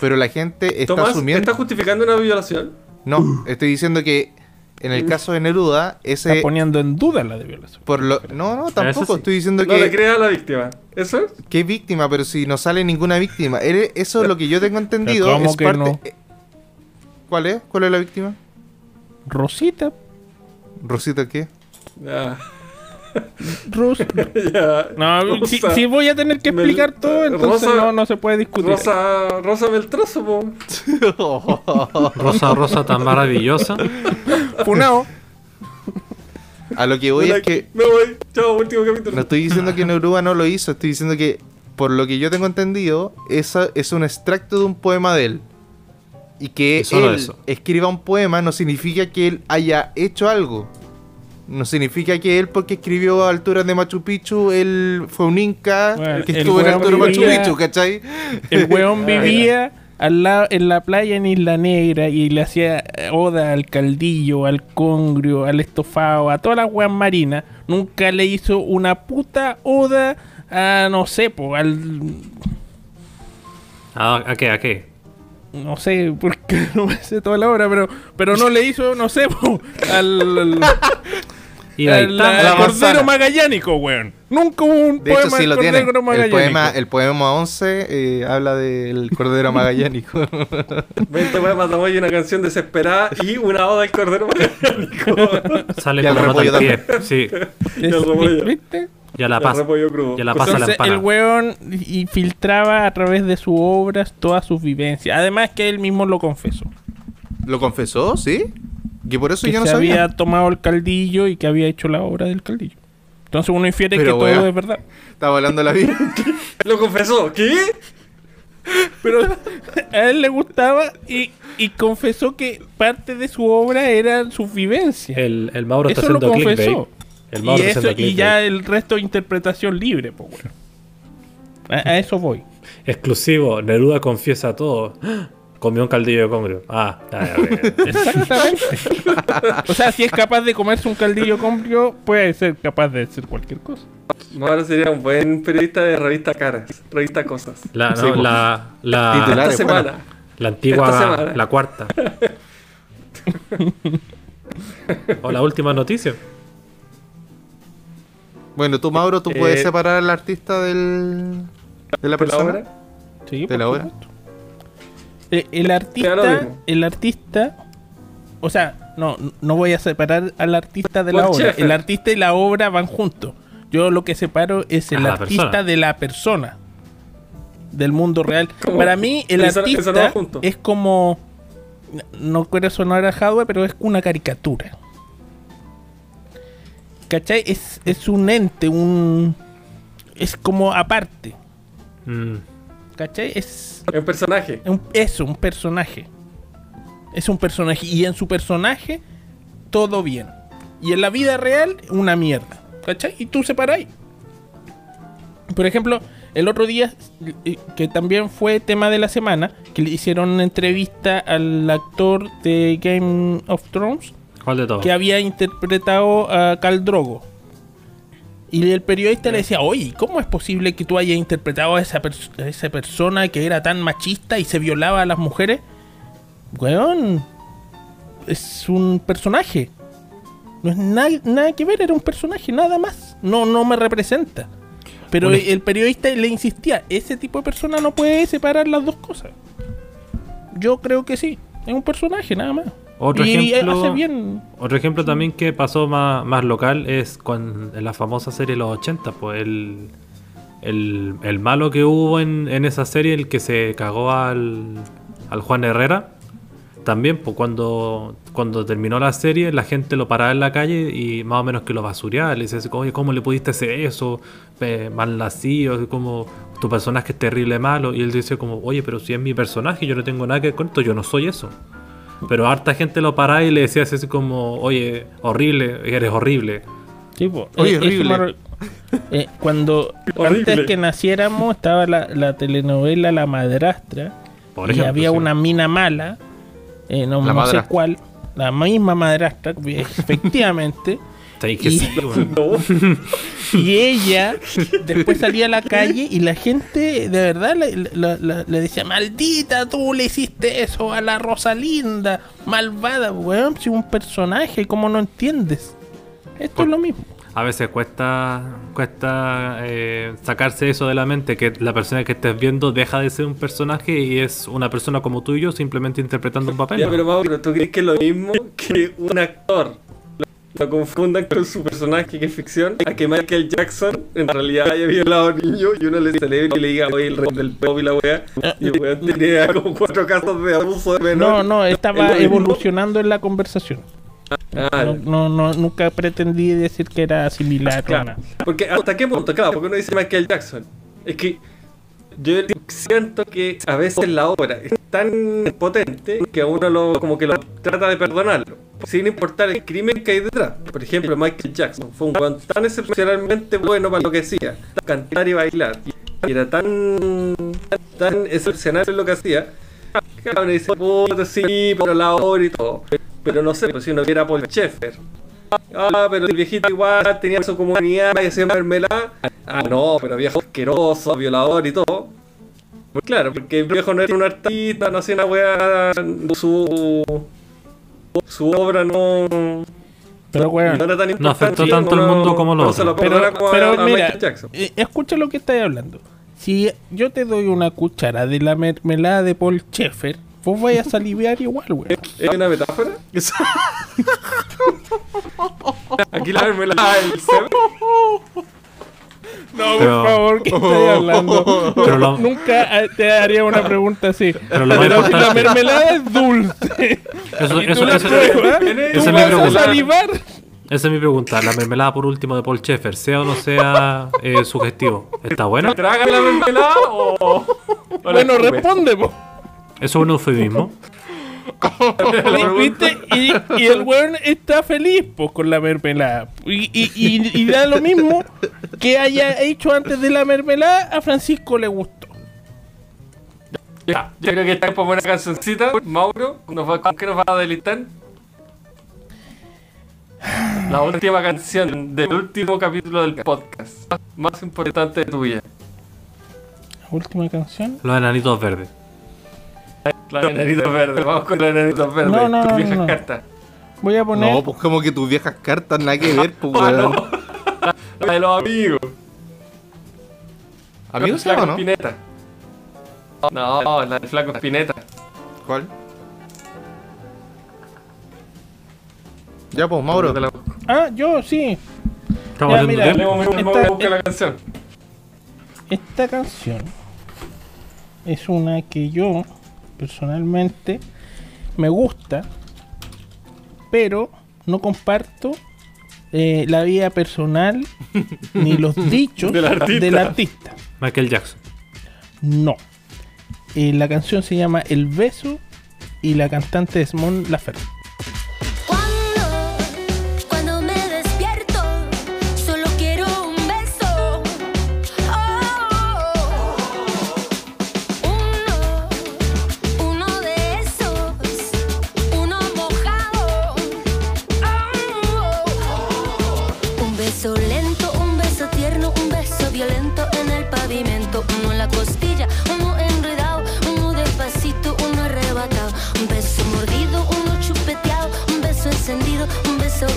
Pero la gente está Tomás, asumiendo. ¿estás justificando una violación? No, estoy diciendo que en el caso de Neruda, Está ese. poniendo en duda la de violación. Por lo, no, no, tampoco. sí. Estoy diciendo No le que, creas a la víctima. ¿Eso es? que es víctima, pero si no sale ninguna víctima. Eso es lo que yo tengo entendido. ¿cómo es que parte- no? eh, ¿Cuál es? ¿Cuál es la víctima? Rosita. ¿Rosita qué? Ya. Ros- [laughs] ya. No, si, Rosa. si voy a tener que Mel- explicar todo, entonces Rosa- no, no se puede discutir. Rosa, Rosa Beltrazo, po. [laughs] Rosa, rosa tan maravillosa. Funao. A lo que voy es que Me voy. Chao, último capítulo. no estoy diciendo que Neruda no lo hizo, estoy diciendo que por lo que yo tengo entendido, esa es un extracto de un poema de él. Y que él eso. escriba un poema no significa que él haya hecho algo. No significa que él, porque escribió a alturas de Machu Picchu, él fue un inca Bueno, que el estuvo en weón altura de Machu Picchu, ¿cachai? El weón [laughs] vivía al lado, en la playa en Isla Negra y le hacía oda al caldillo, al congrio, al estofado, a todas las weas marinas. Nunca le hizo una puta oda a, no sé, po, al... Ah, ¿A qué? ¿A qué? No sé, porque [laughs] no me sé toda la obra, pero, pero no le hizo, no sé, po, al... al [laughs] Y ahí al- está. al la Cordero manzana. Magallánico, weón. Nunca hubo un De hecho, poema sí del lo tiene. Cordero El Magallánico. poema, el poema 11 eh, habla del Cordero Magallánico. [laughs] 20 poemas de amor y una canción desesperada y una oda al cordero magallánico. [laughs] Sale Y al como nota repollo al pie. Sí. Es- el repollo. ¿Viste? Ya la El pasa. Ya la pasa la Entonces el empanada. weón y filtraba a través de sus obras todas sus vivencias. Además que él mismo lo confesó. ¿Lo confesó? ¿Sí? Que por eso Que yo no se sabía. había tomado el caldillo y que había hecho la obra del caldillo. Entonces uno infiere Pero, que todo weón. es verdad. Estaba hablando la vida. [laughs] Lo confesó. ¿Qué? Pero a él le gustaba y, y confesó que parte de su obra eran sus vivencias. El, el Mauro está Eso lo haciendo clickbait. confesó. El Y, Mauro está eso, haciendo y ya el resto interpretación libre, pues bueno. A, a eso voy. Exclusivo. Neruda confiesa todo. Comió un caldillo de congrio. Ah, ya, ya. Exactamente. [laughs] o sea, si es capaz de comerse un caldillo congrio, puede ser capaz de hacer cualquier cosa. Ahora sería un buen periodista de revista Caras. Revista Cosas. La, Sí, no, po. la, la, Titular. Esta semana. bueno. la Esta antigua, semana. la cuarta. [laughs] o la última noticia. Bueno, tú, Mauro, tú Eh, puedes separar al artista del, de la ¿De la persona. obra? Sí, ¿De por la obra? supuesto. Eh, el artista, el artista, o sea, no, no voy a separar al artista de Por la obra. El artista y la obra van juntos. Yo lo que separo es el artista persona. de la persona, del mundo real. ¿Cómo? Para mí, el Eso- eso artista no es como, no quiero sonar a Hadwe, pero es una caricatura. ¿Cachai? Es, es un ente, un... Es como aparte. Mm. ¿Cachai? Es... Es un personaje. Un, eso, un personaje. Es un personaje. Y en su personaje, todo bien. Y en la vida real, una mierda. ¿Cachai? Y tú separáis. Por ejemplo, el otro día, eh, que también fue tema de la semana, que le hicieron una entrevista al actor de Game of Thrones, ¿Cuál de todos? que había interpretado a Khal Drogo. Y el periodista le decía, oye, ¿cómo es posible que tú hayas interpretado a esa, a esa persona que era tan machista y se violaba a las mujeres? Weón, es un personaje. No es na- nada que ver, era un personaje, nada más. No, no me representa. Pero Un- el periodista le insistía, ese tipo de persona no puede separar las dos cosas. Yo creo que sí, es un personaje, nada más. Otro y ejemplo- hace bien. Otro ejemplo también que pasó más, más local es con en la famosa serie Los 80, pues el, el, el malo que hubo en, en esa serie, el que se cagó al, al Juan Herrera, también pues cuando, cuando terminó la serie la gente lo paraba en la calle y más o menos que lo basureaba, le decía oye, ¿cómo le pudiste hacer eso? Eh, mal nacido, como tu personaje es terrible malo, y él dice como, oye, pero si es mi personaje, yo no tengo nada que ver con esto, yo no soy eso. Pero harta gente lo paraba y le decía así como, oye, horrible, eres horrible. Sí, po. Oye, Eh, horrible. eh, cuando [laughs] Horrible. antes que naciéramos estaba la, la telenovela La Madrastra Por y había sí. una mina mala, eh, no, sé cuál, la misma madrastra, [laughs] efectivamente, que y- sí, weón. [laughs] No. y ella después salía a la calle y la gente de verdad le, le- le- le decía, maldita, tú le hiciste eso a la Rosalinda, malvada, weón, si un personaje, ¿cómo no entiendes? Esto Por- es lo mismo. A veces cuesta cuesta eh, sacarse eso de la mente, que la persona que estés viendo deja de ser un personaje y es una persona como tú y yo simplemente interpretando un papel. Ya, ¿no? pero Mauro, ¿tú crees que es lo mismo que un actor lo, confundan con su personaje que es ficción? A que Michael Jackson en realidad haya violado a un niño y uno le celebre y le diga, oye, el rey del pop y la wea. Y el weón tenía [laughs] como cuatro casos de abuso de menor. No, no, Es estaba evolucionando en la conversación. Ah, No, no, no- nunca pretendí decir que era similar Claro. Porque hasta qué punto, claro, porque uno dice Michael Jackson. Es que yo siento que a veces la obra es tan potente que a uno lo, como que trata de perdonarlo. Sin importar el crimen que hay detrás. Por ejemplo, Michael Jackson fue un weón tan excepcionalmente bueno para lo que hacía. Cantar y bailar. Y era tan, tan excepcional en lo que hacía. Uno dice, puta, sí, pero la obra y todo. Pero no sé, pues si uno viera a Paul Schaeffer. Ah, pero el viejito igual tenía su comunidad y hacía mermelada. Ah, no, pero viejo asqueroso, violador y todo. Pues claro, porque el viejo no era un artista, no hacía una weá. Su. Su obra no. Pero no weón, era tan importante. No afectó tanto al mundo como lo se otro. pero, a- a mira, eh, escucha lo que estáis hablando. Si yo te doy una cuchara de la mermelada de Paul Schaeffer, vos vais a saliviar igual, weón. ¿Es una metáfora? [laughs] Aquí la mermelada del semen. No, Pero- por favor, ¿qué estáis hablando? Pero lo- Nunca eh, te haría una pregunta así. Pero lo más Pero si la importante- mermelada es dulce. Eso, tú eso, la eso- pruebas, Esa es ¿tú mi vas a pregunta. salivar? esa es mi pregunta. La mermelada por último de Paul Schaeffer, sea o no sea eh, sugestivo. ¿Está buena? ¿Traga la mermelada o.? o la Bueno, escupe? responde, po. ¿Eso es un eufemismo? [laughs] ¿Viste? Y, y el weón está feliz pues, con la mermelada. Y, y, y, y da lo mismo que haya hecho antes de la mermelada, a Francisco le gustó. Ya, yo creo que está por buena cancioncita. Mauro, nos va, ¿con qué nos va a delitar? La última canción del último capítulo del podcast. Más importante de tu vida. La última canción. Los enanitos verdes. La de enanitos verdes. Vamos con la de enanitos verdes. No, no, tus no, viejas no. cartas. Voy a poner. No, pues como que tus viejas cartas, nada que ver, pues, [laughs] Ah, weón. La de los amigos. ¿Amigos se Flaco llama, no? Spinetta. No, la de Flaco Spinetta. ¿Cuál? Ya, pues, Mauro. Ah, yo sí. Estamos Ya, mira. Esta- busca la canción. Esta canción es una que yo personalmente me gusta, pero no comparto eh, la vida personal [laughs] ni los dichos Del artista. del artista. Michael Jackson. No. Eh, la canción se llama El beso y la cantante es Mon Laferte.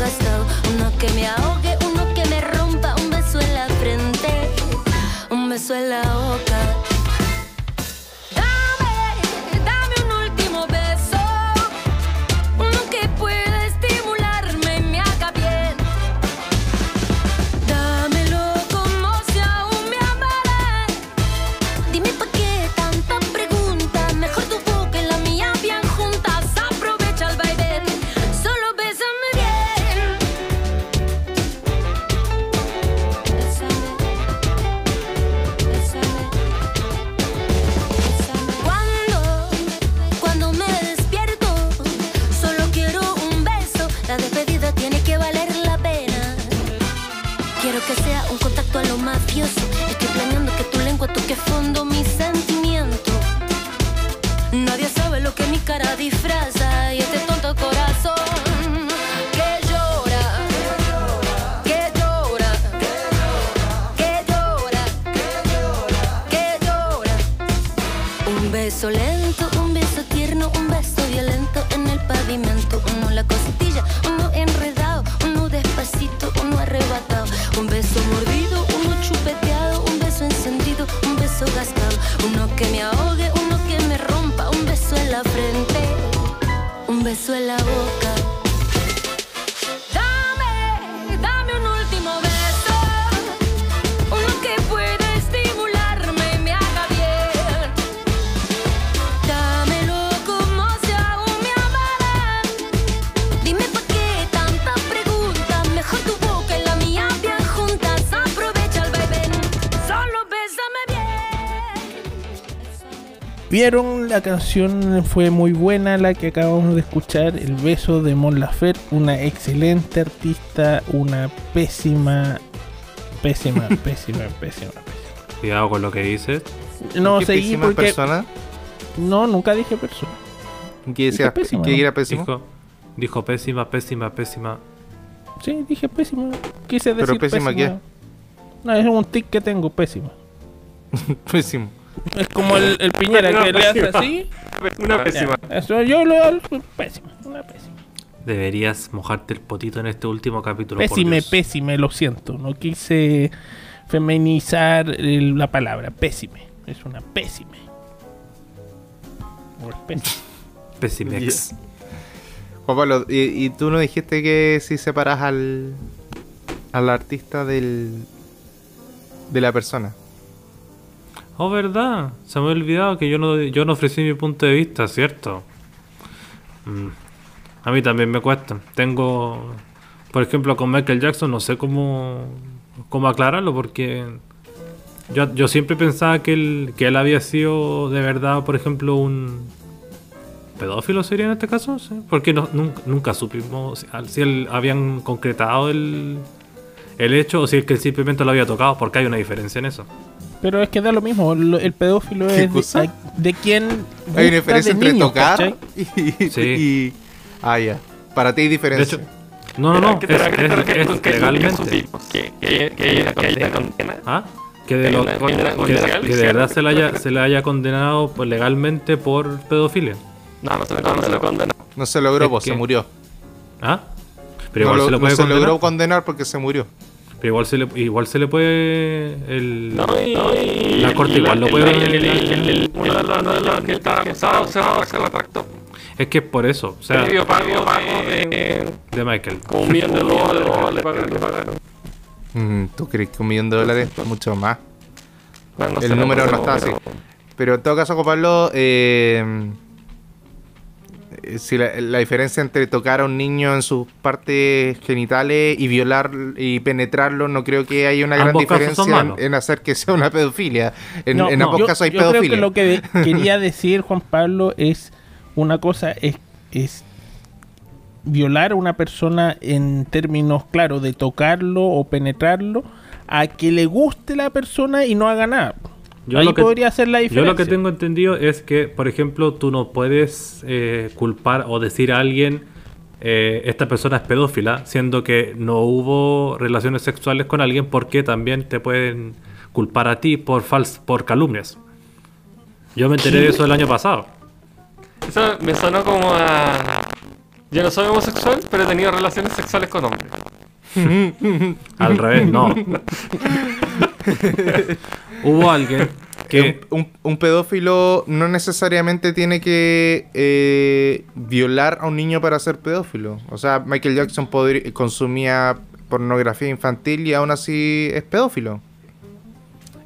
Gastado, uno que me ahogue, boca. Dame, dame un último beso, uno que pueda estimularme y me haga bien. Dámelo como si aún me amaran. Dime por qué tantas preguntas, mejor tu boca y la mía bien juntas. Aprovecha el baby, solo bésame bien. ¿Vieron la canción fue muy buena, la que acabamos de escuchar, El beso de Mon Laferte, una excelente artista, una pésima, pésima, [laughs] pésima, pésima, pésima. Cuidado con lo que dices. No, ¿Qué seguí pésima porque... persona? No, nunca dije persona. ¿Qué decía? Dije pésima, ¿Qué ¿no? era pésimo? Dijo, dijo pésima, pésima, pésima. Sí, dije pésima. Quise decir ¿Pero pésima qué? No, es un tic que tengo, pésima. [laughs] Pésimo. Es como el, el Piñera que le hace así. Una pésima. Ya, Eso yo lo hago pésima, una pésima. Deberías mojarte el potito en este último capítulo. Pésime, pésime, lo siento. No quise feminizar el- la palabra. Pésime. Es una pésime. Pésime. Pésimex. Juan Pablo, ¿y, y tú no dijiste que si separas al, al artista del de la persona? Oh, verdad. Se me había olvidado que yo no, yo no ofrecí mi punto de vista, ¿cierto? Mm. A mí también me cuesta. Tengo, por ejemplo, con Michael Jackson, no sé cómo, cómo aclararlo, porque yo, yo siempre pensaba que él, que él había sido de verdad, por ejemplo, un pedófilo, sería en este caso, ¿sí? porque nunca, nunca supimos si, si él habían concretado el, el hecho o si es que él simplemente lo había tocado, porque hay una diferencia en eso. Pero es que da lo mismo. lo- El pedófilo ¿Qué es cosa? de, de quien. Hay una diferencia de entre niños, tocar y, Sí. y- Ah, ya. Para ti hay De diferencia. hecho, no, no, no, ¿A qué te- es, es- es que es legalmente. Que que- que hay una condena. ¿Ah? Que de, lo- que- de verdad se le haya, se le haya condenado pues, legalmente por pedofilia. No, no se lo no se lo condenó. No se logró, Es pues se murió. ¿Ah? Pero no igual lo- se le no puede se condenar. logró condenar porque se murió. Pero igual se le, igual se le puede. El, No, y, no, y- La corte y igual lo el- puede- el- el- el- el- que estaba acusado se se retractó. Es que es por eso. O sea, pago pago de de Michael. un millón de dólares le pagaron. [laughs] Mm, ¿Tú crees que un millón de dólares? Mucho más. Bueno, El sé, número no está así. Pero en todo caso, Juan Pablo, eh, si la, la diferencia entre tocar a un niño en sus partes genitales y violar y penetrarlo, no creo que haya una gran diferencia en, hacer que sea una pedofilia. En, No, en no, ambos yo- casos hay yo creo pedofilia. que lo que de- [laughs] quería decir Juan Pablo es una cosa es, es violar a una persona en términos claros de tocarlo o penetrarlo a que le guste la persona y no haga nada. Yo Ahí lo que- podría ser la Yo diferencia. lo que tengo entendido es que, por ejemplo, tú no puedes eh, culpar o decir a alguien eh, esta persona es pedófila, siendo que no hubo relaciones sexuales con alguien, porque también te pueden culpar a ti por fals por calumnias. Yo me enteré de eso el año pasado. Eso me sonó como a. Yo no soy homosexual, pero he tenido relaciones sexuales con hombres. Al revés, no. [laughs] Hubo alguien que un, un- un pedófilo no necesariamente tiene que eh, violar a un niño para ser pedófilo. O sea, Michael Jackson podri- consumía pornografía infantil y aún así es pedófilo.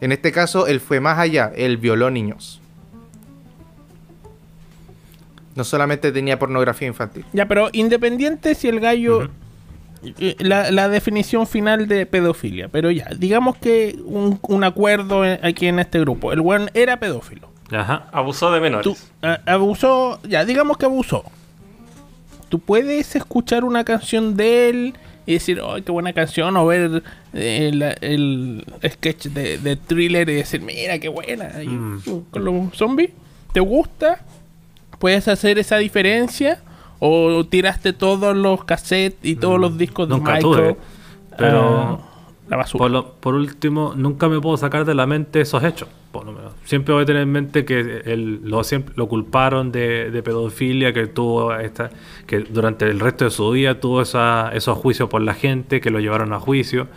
En este caso, él fue más allá, él violó niños. No solamente tenía pornografía infantil. Ya, pero independiente si el gallo. La, la definición final de pedofilia. Pero ya, digamos que un, un acuerdo aquí en este grupo. El buen era pedófilo. Ajá. Abusó de menores. Tú a- abusó, ya, digamos que abusó. Tú puedes escuchar una canción de él y decir, ¡ay, qué buena canción! O ver eh, la- el sketch de, de thriller y decir, mira, qué buena. Mm. con los zombies. ¿Te gusta? ¿Puedes hacer esa diferencia? ¿O tiraste todos los cassettes y todos los discos de. Nunca Michael? tuve, pero- a la basura. Por, lo- por último, nunca me puedo sacar de la mente esos hechos. Por lo menos. Siempre voy a tener en mente que él, lo, siempre, lo culparon de, de pedofilia, que tuvo esta, que durante el resto de su vida tuvo esa, esos juicios por la gente, que lo llevaron a juicio.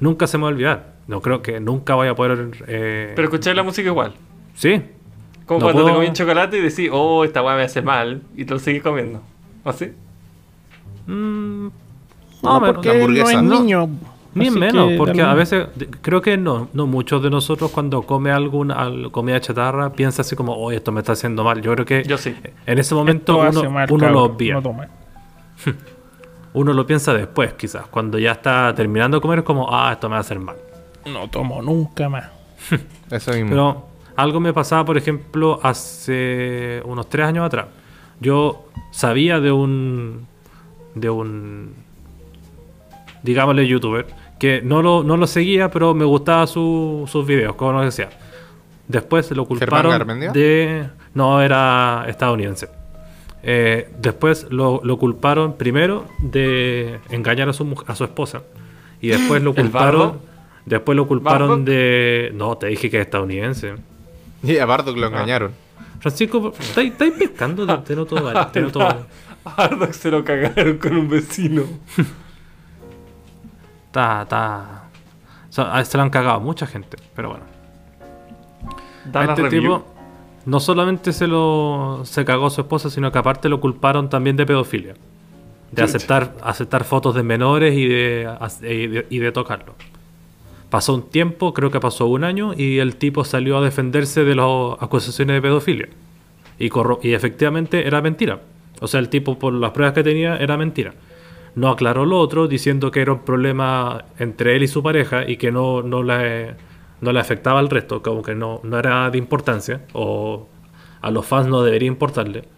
Nunca se me va a olvidar. No creo que nunca vaya a poder. eh, Pero escuché la música igual. sí, Como No cuando te comí un chocolate y decís, oh, esta weá me hace mal. Y te lo seguís comiendo. ¿Así? Mm, No, más o menos. porque no es ¿no? niño. Ni así menos, que porque a veces creo que no, no muchos de nosotros cuando come alguna al- comida chatarra piensa así como, oh, esto me está haciendo mal. Yo creo que Yo sí. en ese momento uno, mal, uno lo obvia. no. [laughs] Uno lo piensa después, quizás. Cuando ya está terminando de comer, es como, ah, esto me va a hacer mal. No tomo nunca más. [laughs] Eso mismo. Pero Algo me pasaba, por ejemplo, hace unos tres años atrás. Yo sabía de un. de un. digámosle youtuber, que no lo, no lo seguía, pero me gustaba su- sus videos, como nos decía. Después lo culparon de. No, era estadounidense. Eh, después lo, lo culparon primero de engañar a su, a su esposa. Y después lo ¿El culparon. Después lo culparon de. No, te dije que es estadounidense. [laughs] Y a Bardock Ah. lo engañaron. Francisco, ¿estáis pescando? Te, noto mal, te noto mal. Ardoc se lo cagaron con un vecino. O sea, se lo han cagado mucha gente, pero bueno. A este review. tipo no solamente se lo se cagó a su esposa, sino que aparte lo culparon también de pedofilia. De Chucha. aceptar, aceptar fotos de menores y de, y de, y de tocarlo. Pasó un tiempo, creo que pasó un año, y el tipo salió a defenderse de las acusaciones de pedofilia. Y, y efectivamente era mentira. O sea, el tipo, por las pruebas que tenía, era mentira. No aclaró lo otro, diciendo que era un problema entre él y su pareja y que no, no, le, no le afectaba al resto, como que no, no era de importancia, o a los fans no debería importarle.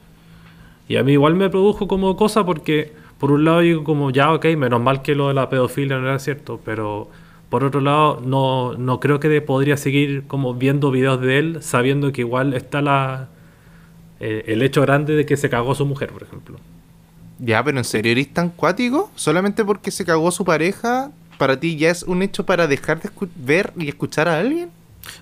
Y a mí igual me produjo como cosa porque, por un lado, digo como, ya, ok, menos mal que lo de la pedofilia no era cierto, pero por otro lado, no, no creo que podría seguir como viendo videos de él sabiendo que igual está la eh, el hecho grande de que se cagó su mujer, por ejemplo. Ya, pero ¿en serio eres tan cuático? ¿Solamente porque se cagó su pareja? ¿Para ti ya es un hecho para dejar de ver y escuchar a alguien?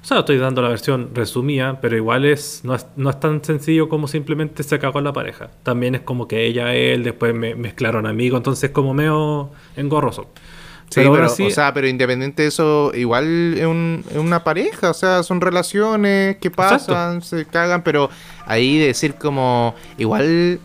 O sea, estoy dando la versión resumida, pero igual es no, es no es tan sencillo como simplemente se cagó a la pareja. También es como que ella, él, después me mezclaron amigos, entonces como medio engorroso. Sí, Pero así- o sea, pero independiente de eso, igual es, un- una pareja, o sea, son relaciones que pasan, se cagan, pero ahí decir como, igual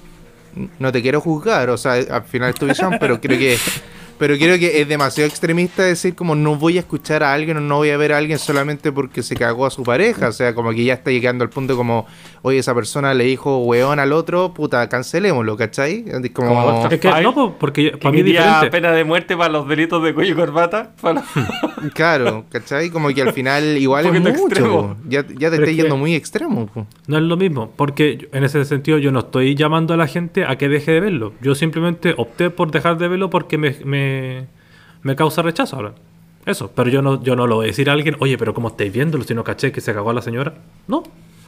no te quiero juzgar, o sea, al final es tu visión, pero creo que, [laughs] pero creo que es demasiado extremista decir como no voy a escuchar a alguien o no voy a ver a alguien solamente porque se cagó a su pareja, o sea, como que ya está llegando al punto como, oye, esa persona le dijo weón al otro, puta, cancelémoslo, ¿cachai? Es Como Como, Es que no, po, porque Que para mí es diferente. pena de muerte para los delitos de cuello y corbata. Para [laughs] Claro, ¿cachai? Como que al final [laughs] igual es mucho. extremo. Ya, ya te estás es yendo muy extremo. po. No es lo mismo, porque yo- en ese sentido yo no estoy llamando a la gente a que deje de verlo. Yo simplemente opté por dejar de verlo porque me, me, me causa rechazo ahora. Eso, pero yo no, yo no lo voy a decir a alguien, oye, pero ¿cómo estáis viéndolo si no caché que se cagó a la señora? No,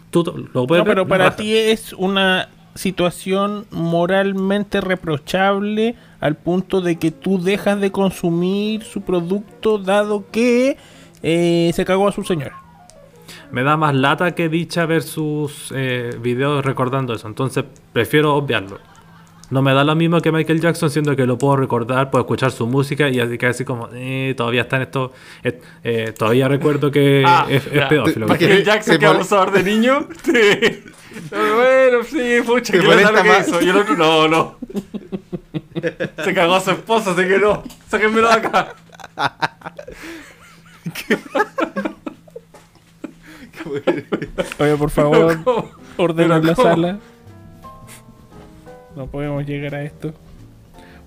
tú lo puedes No, pero para ti es una situación moralmente reprochable al punto de que tú dejas de consumir su producto dado que eh, se cagó a su señora. Me da más lata que dicha ver sus eh, videos recordando eso, entonces prefiero obviarlo. No me da lo mismo que Michael Jackson, siendo que lo puedo recordar, puedo escuchar su música y así que así como, eh, todavía está en esto, eh, eh, todavía recuerdo que [laughs] Ah, es, es pedófilo. Michael Jackson se que abusador de niño. [laughs] Sí. Bueno, sí, pucha, Se que le da molesta lo que hizo. Y el otro, no, no. Se cagó a su esposa, así que no. Sáquenmelo de acá. [laughs] Oye, por favor, Pero la sala. No podemos llegar a esto.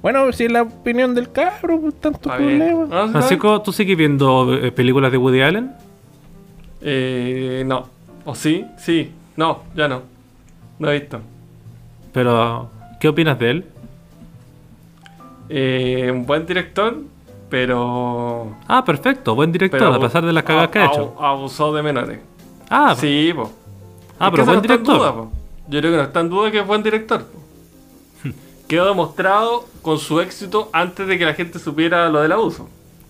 Bueno, si es la opinión del cabro, pues tanto Está bien. problema. ¿No? Francisco, ¿tú sigues viendo eh, películas de Woody Allen? Eh, no. ¿O sí? Sí. No, ya no. No he visto. Pero, ¿qué opinas de él? Eh, un buen director, pero. Ah, perfecto, buen director, pero a pesar de las cagas que ha hecho. Abusó de menores. Ah, Sí, po. ah Es pero buen no director. duda, po. Yo creo que no está en duda que es buen director. po. Quedó demostrado con su éxito antes de que la gente supiera lo del abuso.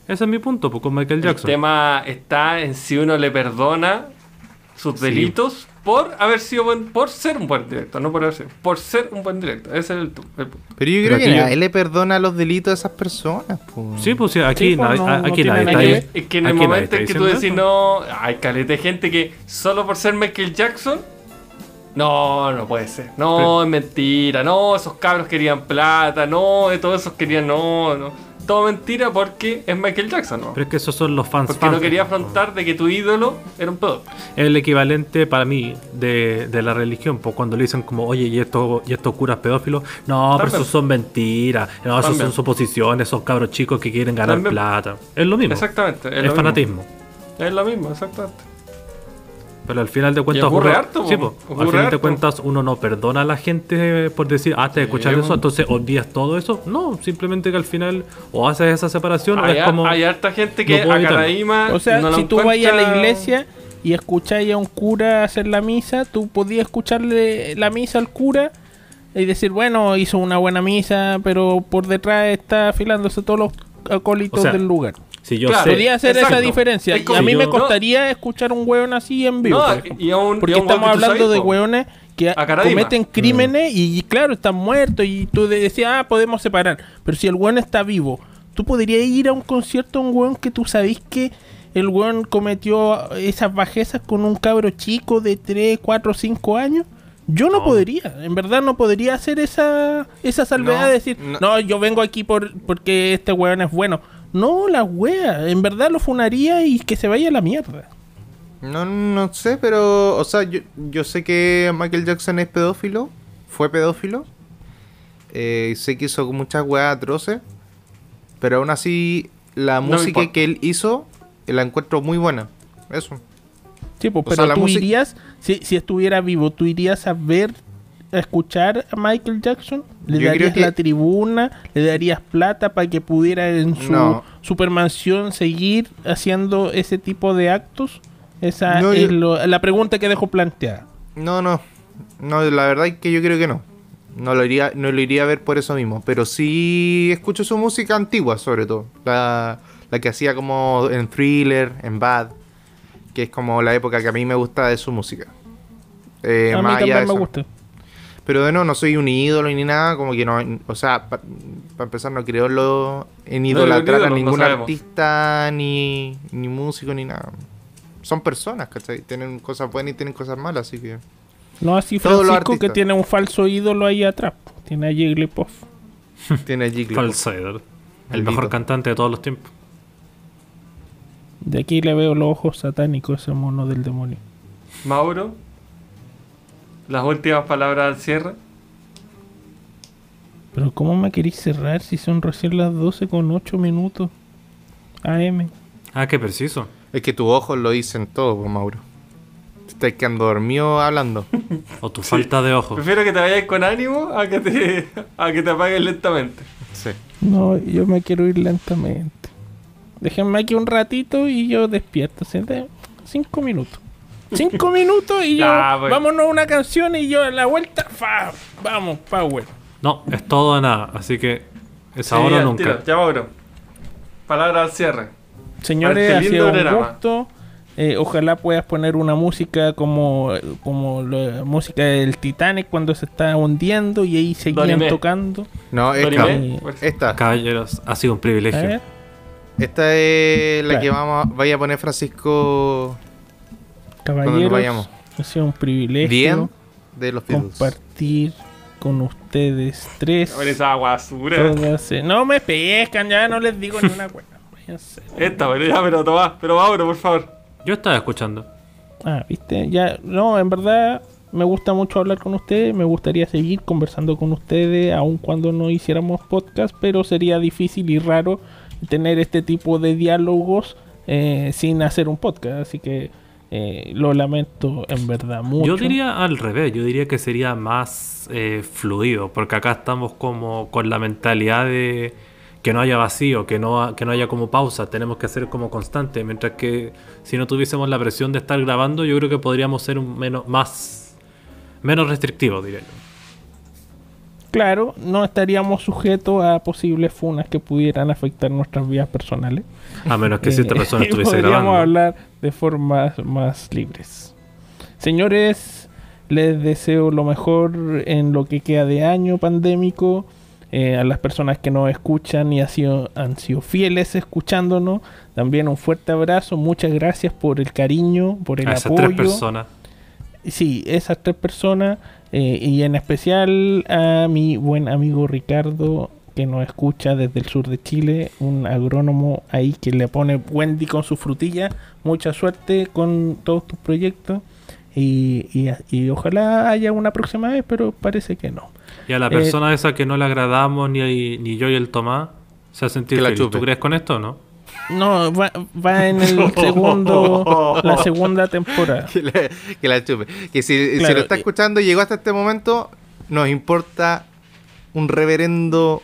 Ese es mi punto, pues, con Michael El Jackson. tema está en si uno le perdona sus delitos por haber sido buen, por ser un buen director, no por haber sido, por ser un buen director. Ese es el, el punto. Pero yo Pero creo que aquí yo- nadie le perdona los delitos a esas personas. po. Sí, pues sí, aquí, Sí, pues, nadie, no- a- no aquí tiene nadie está ahí. Es que en el Aquí nadie momento en que tú decís no, hay caleta de gente que solo por ser Michael Jackson, no, no puede ser, no, Pero- es mentira, no, esos cabros querían plata, no, de todos esos querían, no, no, todo mentira porque es Michael Jackson, ¿no? Pero es que esos son los fans. Porque no quería afrontar de que tu ídolo era un pedo. Es el equivalente para mí de, de la religión, pues cuando le dicen como, oye, ¿y estos y estos curas pedófilos? No, pero También. eso son mentiras, no, eso También. son suposiciones, son cabros chicos que quieren ganar También. plata. Es lo mismo. Exactamente, es, Es, lo mismo. fanatismo. Es lo mismo, exactamente. Pero al final de cuentas ocurre uno- harto, sí, po. po. Ocurre al final de cuentas uno no perdona a la gente por decir, ah, te escuchas po. eso, entonces olvidas todo eso. No, simplemente que al final o haces esa separación o Hay, es como... hay harta gente que no a. Caraíma O sea, no si tú vas a la encuentra- iglesia y escucháis a un cura hacer la misa, tú podías escucharle la misa al cura y decir, bueno, hizo una buena misa, pero por detrás está afilándose todos los acólitos O sea, del lugar. Si yo Claro. sé... Podía hacer exacto. esa diferencia. Es a mí si me yo- costaría escuchar un hueón así en vivo. No, por ejemplo. y a un- Porque y a un estamos hablando sabes, de hueones que cometen crímenes y, claro, están muertos y tú decías, ah, podemos separar. Pero si el hueón está vivo, tú podrías ir a un concierto a un hueón que tú sabés que el hueón cometió esas bajezas con un cabro chico de 3, 4, 5 años. Yo no, No. podría, en verdad no podría hacer esa, esa salvedad No, de decir, no. no, yo vengo aquí por, porque este hueón es bueno. No, la wea, en verdad lo funaría y que se vaya a la mierda. No, no sé, pero, o sea, yo, yo sé que Michael Jackson es pedófilo, fue pedófilo, eh, sé que hizo muchas weas atroces, pero aún así la música que él hizo la encuentro muy buena. Eso. Sí, pues, pero sea, tú música- irías, si, si estuviera vivo, tú irías a ver, a escuchar a Michael Jackson, le Yo darías que- la tribuna, le darías plata para que pudiera en su No. supermansión seguir haciendo ese tipo de actos. Esa No, es lo- la pregunta que dejo planteada. No, no, no, la verdad es que yo creo que no. No lo iría, no lo iría a ver por eso mismo, pero sí escucho su música antigua, sobre todo. La, la que hacía como en Thriller, en Bad, que es como la época que a mí me gusta de su música. Eh, a mí más allá también de me eso. gusta. Pero de no, no soy un ídolo ni nada, como que no, o sea, para empezar no creo en, lo, en idolatrar a ningún artista, ni, ni músico, ni nada. Son personas, ¿cachai? Tienen cosas buenas y tienen cosas malas, así que... No así Francisco que tiene un falso ídolo ahí atrás. Tiene a Jigglypuff. [laughs] Tiene Jigglypuff. Falso ídolo. El Maldito. mejor cantante de todos los tiempos. De aquí le veo los ojos satánicos a ese mono del demonio. Mauro, las últimas palabras al cierre. Pero ¿cómo me queréis cerrar si son recién las 12 con 8 minutos? AM. Ah, qué preciso. Es que tus ojos lo dicen todo, pues, Mauro. Te estás quedando dormido hablando. [laughs] O tu falta de ojos. Prefiero que te vayas con ánimo a que te, a que te apagues lentamente. Sí. No, yo me quiero ir lentamente. Déjenme aquí un ratito y yo despierto. ¿sí? De- Cinco minutos. Cinco [laughs] minutos y yo. Ya, pues. Vámonos a una canción y yo a la vuelta. fa, vamos, power. No, es todo o nada. Así que es Sí, ahora o nunca. tiro. Ya, Mauro. Palabras al cierre. Señores, ha sido un gusto. Eh, ojalá puedas poner una música como, como la música del Titanic cuando se está hundiendo y ahí seguían Dorime. tocando. No, esta. Dorime. Esta. Caballeros, ha sido un privilegio. Esta es la Claro. que vamos a, vaya a poner Francisco Caballeros, vayamos. ha sido un privilegio bien de los compartir con ustedes tres. A ver esa basura. eh, no me pescan, ya no les digo ni una [laughs] cuenta. Váyanse. Esta, pero ya, pero toma. Pero Mauro, por favor. Yo estaba escuchando. Ah, viste, ya, no, en verdad me gusta mucho hablar con ustedes, me gustaría seguir conversando con ustedes, aun cuando no hiciéramos podcast, pero sería difícil y raro tener este tipo de diálogos eh, sin hacer un podcast, así que eh, lo lamento en verdad mucho. Yo diría al revés, yo diría que sería más eh, fluido, porque acá estamos como con la mentalidad de que no haya vacío, que no, que no haya como pausa, tenemos que hacer como constante, mientras que si no tuviésemos la presión de estar grabando, yo creo que podríamos ser un menos, más, menos restrictivos, diría yo. Claro, no estaríamos sujetos a posibles funas que pudieran afectar nuestras vidas personales. A menos que si esta Eh, persona [laughs] estuviese podríamos grabando. hablar de formas más libres. Señores, les deseo lo mejor en lo que queda de año pandémico. Eh, a las personas que nos escuchan y ha sido- han sido fieles escuchándonos, también un fuerte abrazo. Muchas gracias por el cariño, por el A esas apoyo. tres personas. Sí, esas tres personas eh, y en especial a mi buen amigo Ricardo que nos escucha desde el sur de Chile, un agrónomo ahí que le pone Wendy con su frutilla. Mucha suerte con todos tus proyectos y, y- y ojalá haya una próxima vez, pero parece que no. Y a la Eh, persona esa que no le agradamos, ni, ni yo y el Tomás, se ha sentido Que la feliz. ¿Tú crees con esto o no? No, va, va en el [laughs] segundo, la segunda temporada. [laughs] Que la, que la chupe. Que si, lo está escuchando y llegó hasta este momento, nos importa un reverendo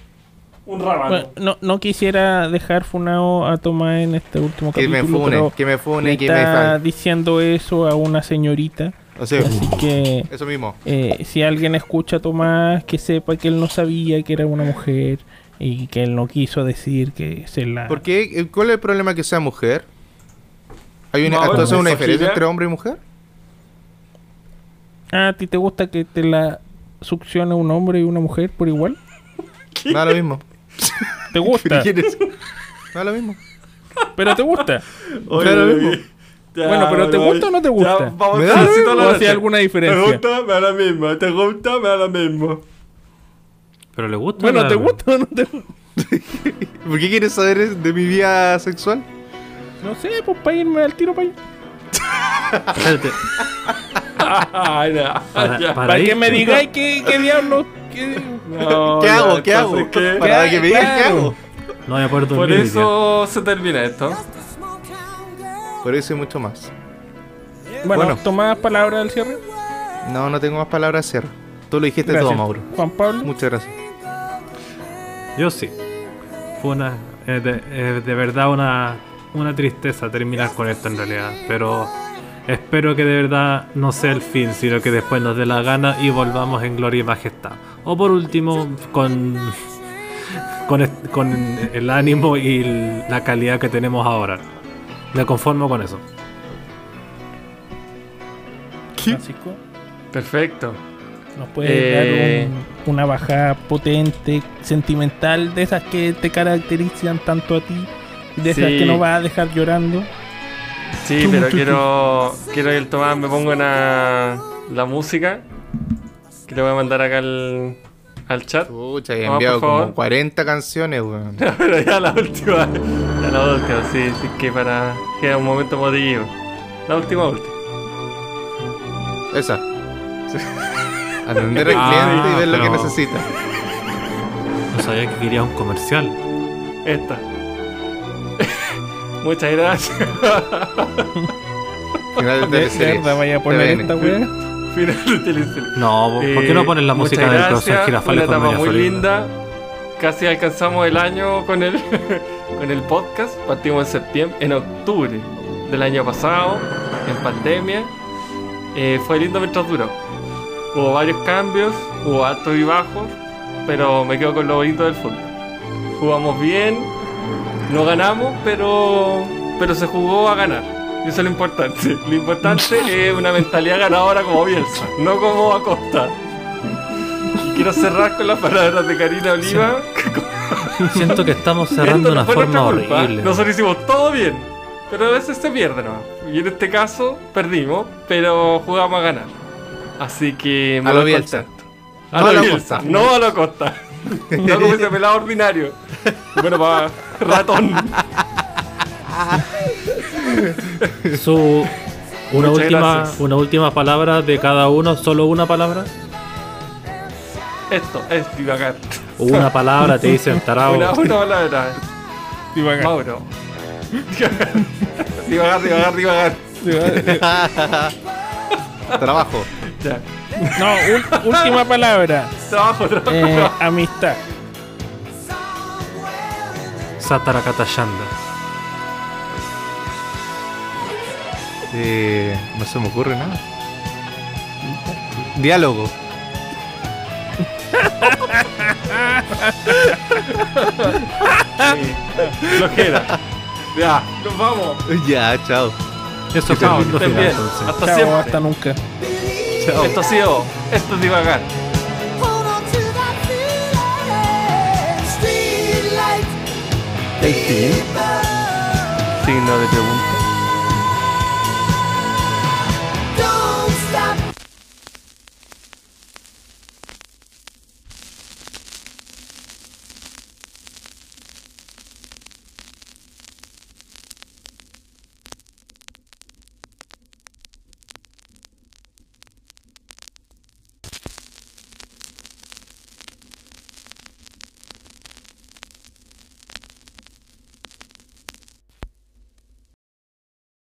Un rábano. Bueno, no, no quisiera dejar funado a Tomás en este último que me capítulo, fune, pero que me fune, que me está diciendo eso a una señorita. O sea, Así que eso mismo. eh, si alguien escucha a Tomás, que sepa que él no sabía que era una mujer y que él no quiso decir que se la... ¿Por qué? ¿Cuál es el problema que sea mujer? ¿Hay una, No, bueno, entonces una diferencia entre hombre y mujer? Ah, ¿a ti te gusta que te la succione un hombre y una mujer por igual? No [laughs] da lo mismo. ¿Te gusta? [laughs] No da lo mismo. ¿Pero te gusta? Da lo mismo. Ya, Bueno, pero ¿te gusta o no te ya, gusta? vamos ¿Me a da lo así toda la ¿O noche. hacía alguna diferencia? ¿Te gusta? Me da lo mismo. ¿Te gusta? Me da lo mismo. Pero le gusta. Bueno, la- ¿te gusta o no te gusta? [laughs] ¿Por qué quieres saber de mi vida sexual? No sé, pues para irme al tiro [laughs] para allá. Espérate, Ay, no. para, para Para ir- que me digáis qué, qué diablos... qué- No, ¿Qué [laughs] ya, hago? ¿Qué hago? ¿qué? Para que me digas qué Claro. hago. No voy a poder dormir. Por eso se termina esto. Por eso y mucho más. Bueno, Bueno. ¿tomás palabras al cierre? No, no tengo más palabras a cierre. Tú lo dijiste Gracias. todo, Mauro. Juan Pablo. Muchas gracias. Yo sí. Fue una. De, verdad una, una tristeza terminar con esto en realidad. Pero espero que de verdad no sea el fin, sino que después nos dé la gana y volvamos en gloria y majestad. O por último, con. Con, con el ánimo y la calidad que tenemos ahora. Me conformo con eso. Francisco, Perfecto. ¿Nos puedes Eh. dar un- una bajada potente, sentimental, de esas que te caracterizan tanto a ti, de esas Sí. que no vas a dejar llorando? Sí, pero quiero, quiero que el Tomás me ponga una, la música. Que le voy a mandar acá al, al chat. Pucha, he enviado como 40 canciones, weón. [laughs] pero ya la última. Ya la última, sí, sí, que para. que un momento emotivo. La última, última. Esa. [laughs] Atender al Ah, cliente y ver lo que necesita. No sabía que quería un comercial. Esta. [laughs] Muchas gracias. Final de ¿De, de teleseries. vaya a poner TVN. esta weá? Final de teleserie. No, ¿por qué no pones la Eh, música del profesor Girafales Una con etapa muy linda. Casi alcanzamos el año con el, [laughs] con el podcast. Partimos en septiembre, en octubre del año pasado, en pandemia. Eh, fue lindo mientras duró. Hubo varios cambios, hubo altos y bajos, pero me quedo con lo bonito del fútbol. Jugamos bien, no ganamos, pero, pero se jugó a ganar. Y eso es lo importante. [laughs] Lo importante [laughs] es una mentalidad ganadora como Bielsa, no como Acosta. Quiero cerrar con las palabras de Karina Oliva. Siento que estamos cerrando de una no forma horrible. Nosotros hicimos todo bien, pero a veces se pierde nomás. Y en este caso perdimos, pero jugamos a ganar. Así que A lo Bielsa. A No lo a la Bielsa, Costa. no a la costa. No como ese pelado ordinario. Bueno, para ratón. Su una Muchas última, gracias. una última palabra de cada uno, solo una palabra. Esto es divagar. Una palabra te dicen tarao. Una, una palabra. Divagar. Mauro. divagar, divagar, divagar. Trabajo. No, última palabra. Trabajo, trabajo. Eh, amistad. Satarakatayanda. Eh, no se me ocurre nada. Diálogo. [laughs] Flojera. Ya, nos vamos. Ya, chao. Eso fue. Hasta Chao, siempre. hasta nunca. Chao. Esto ha sido. Esto es divagar. Hold on to that feeling. Street light. El fin. Signo de pregunta.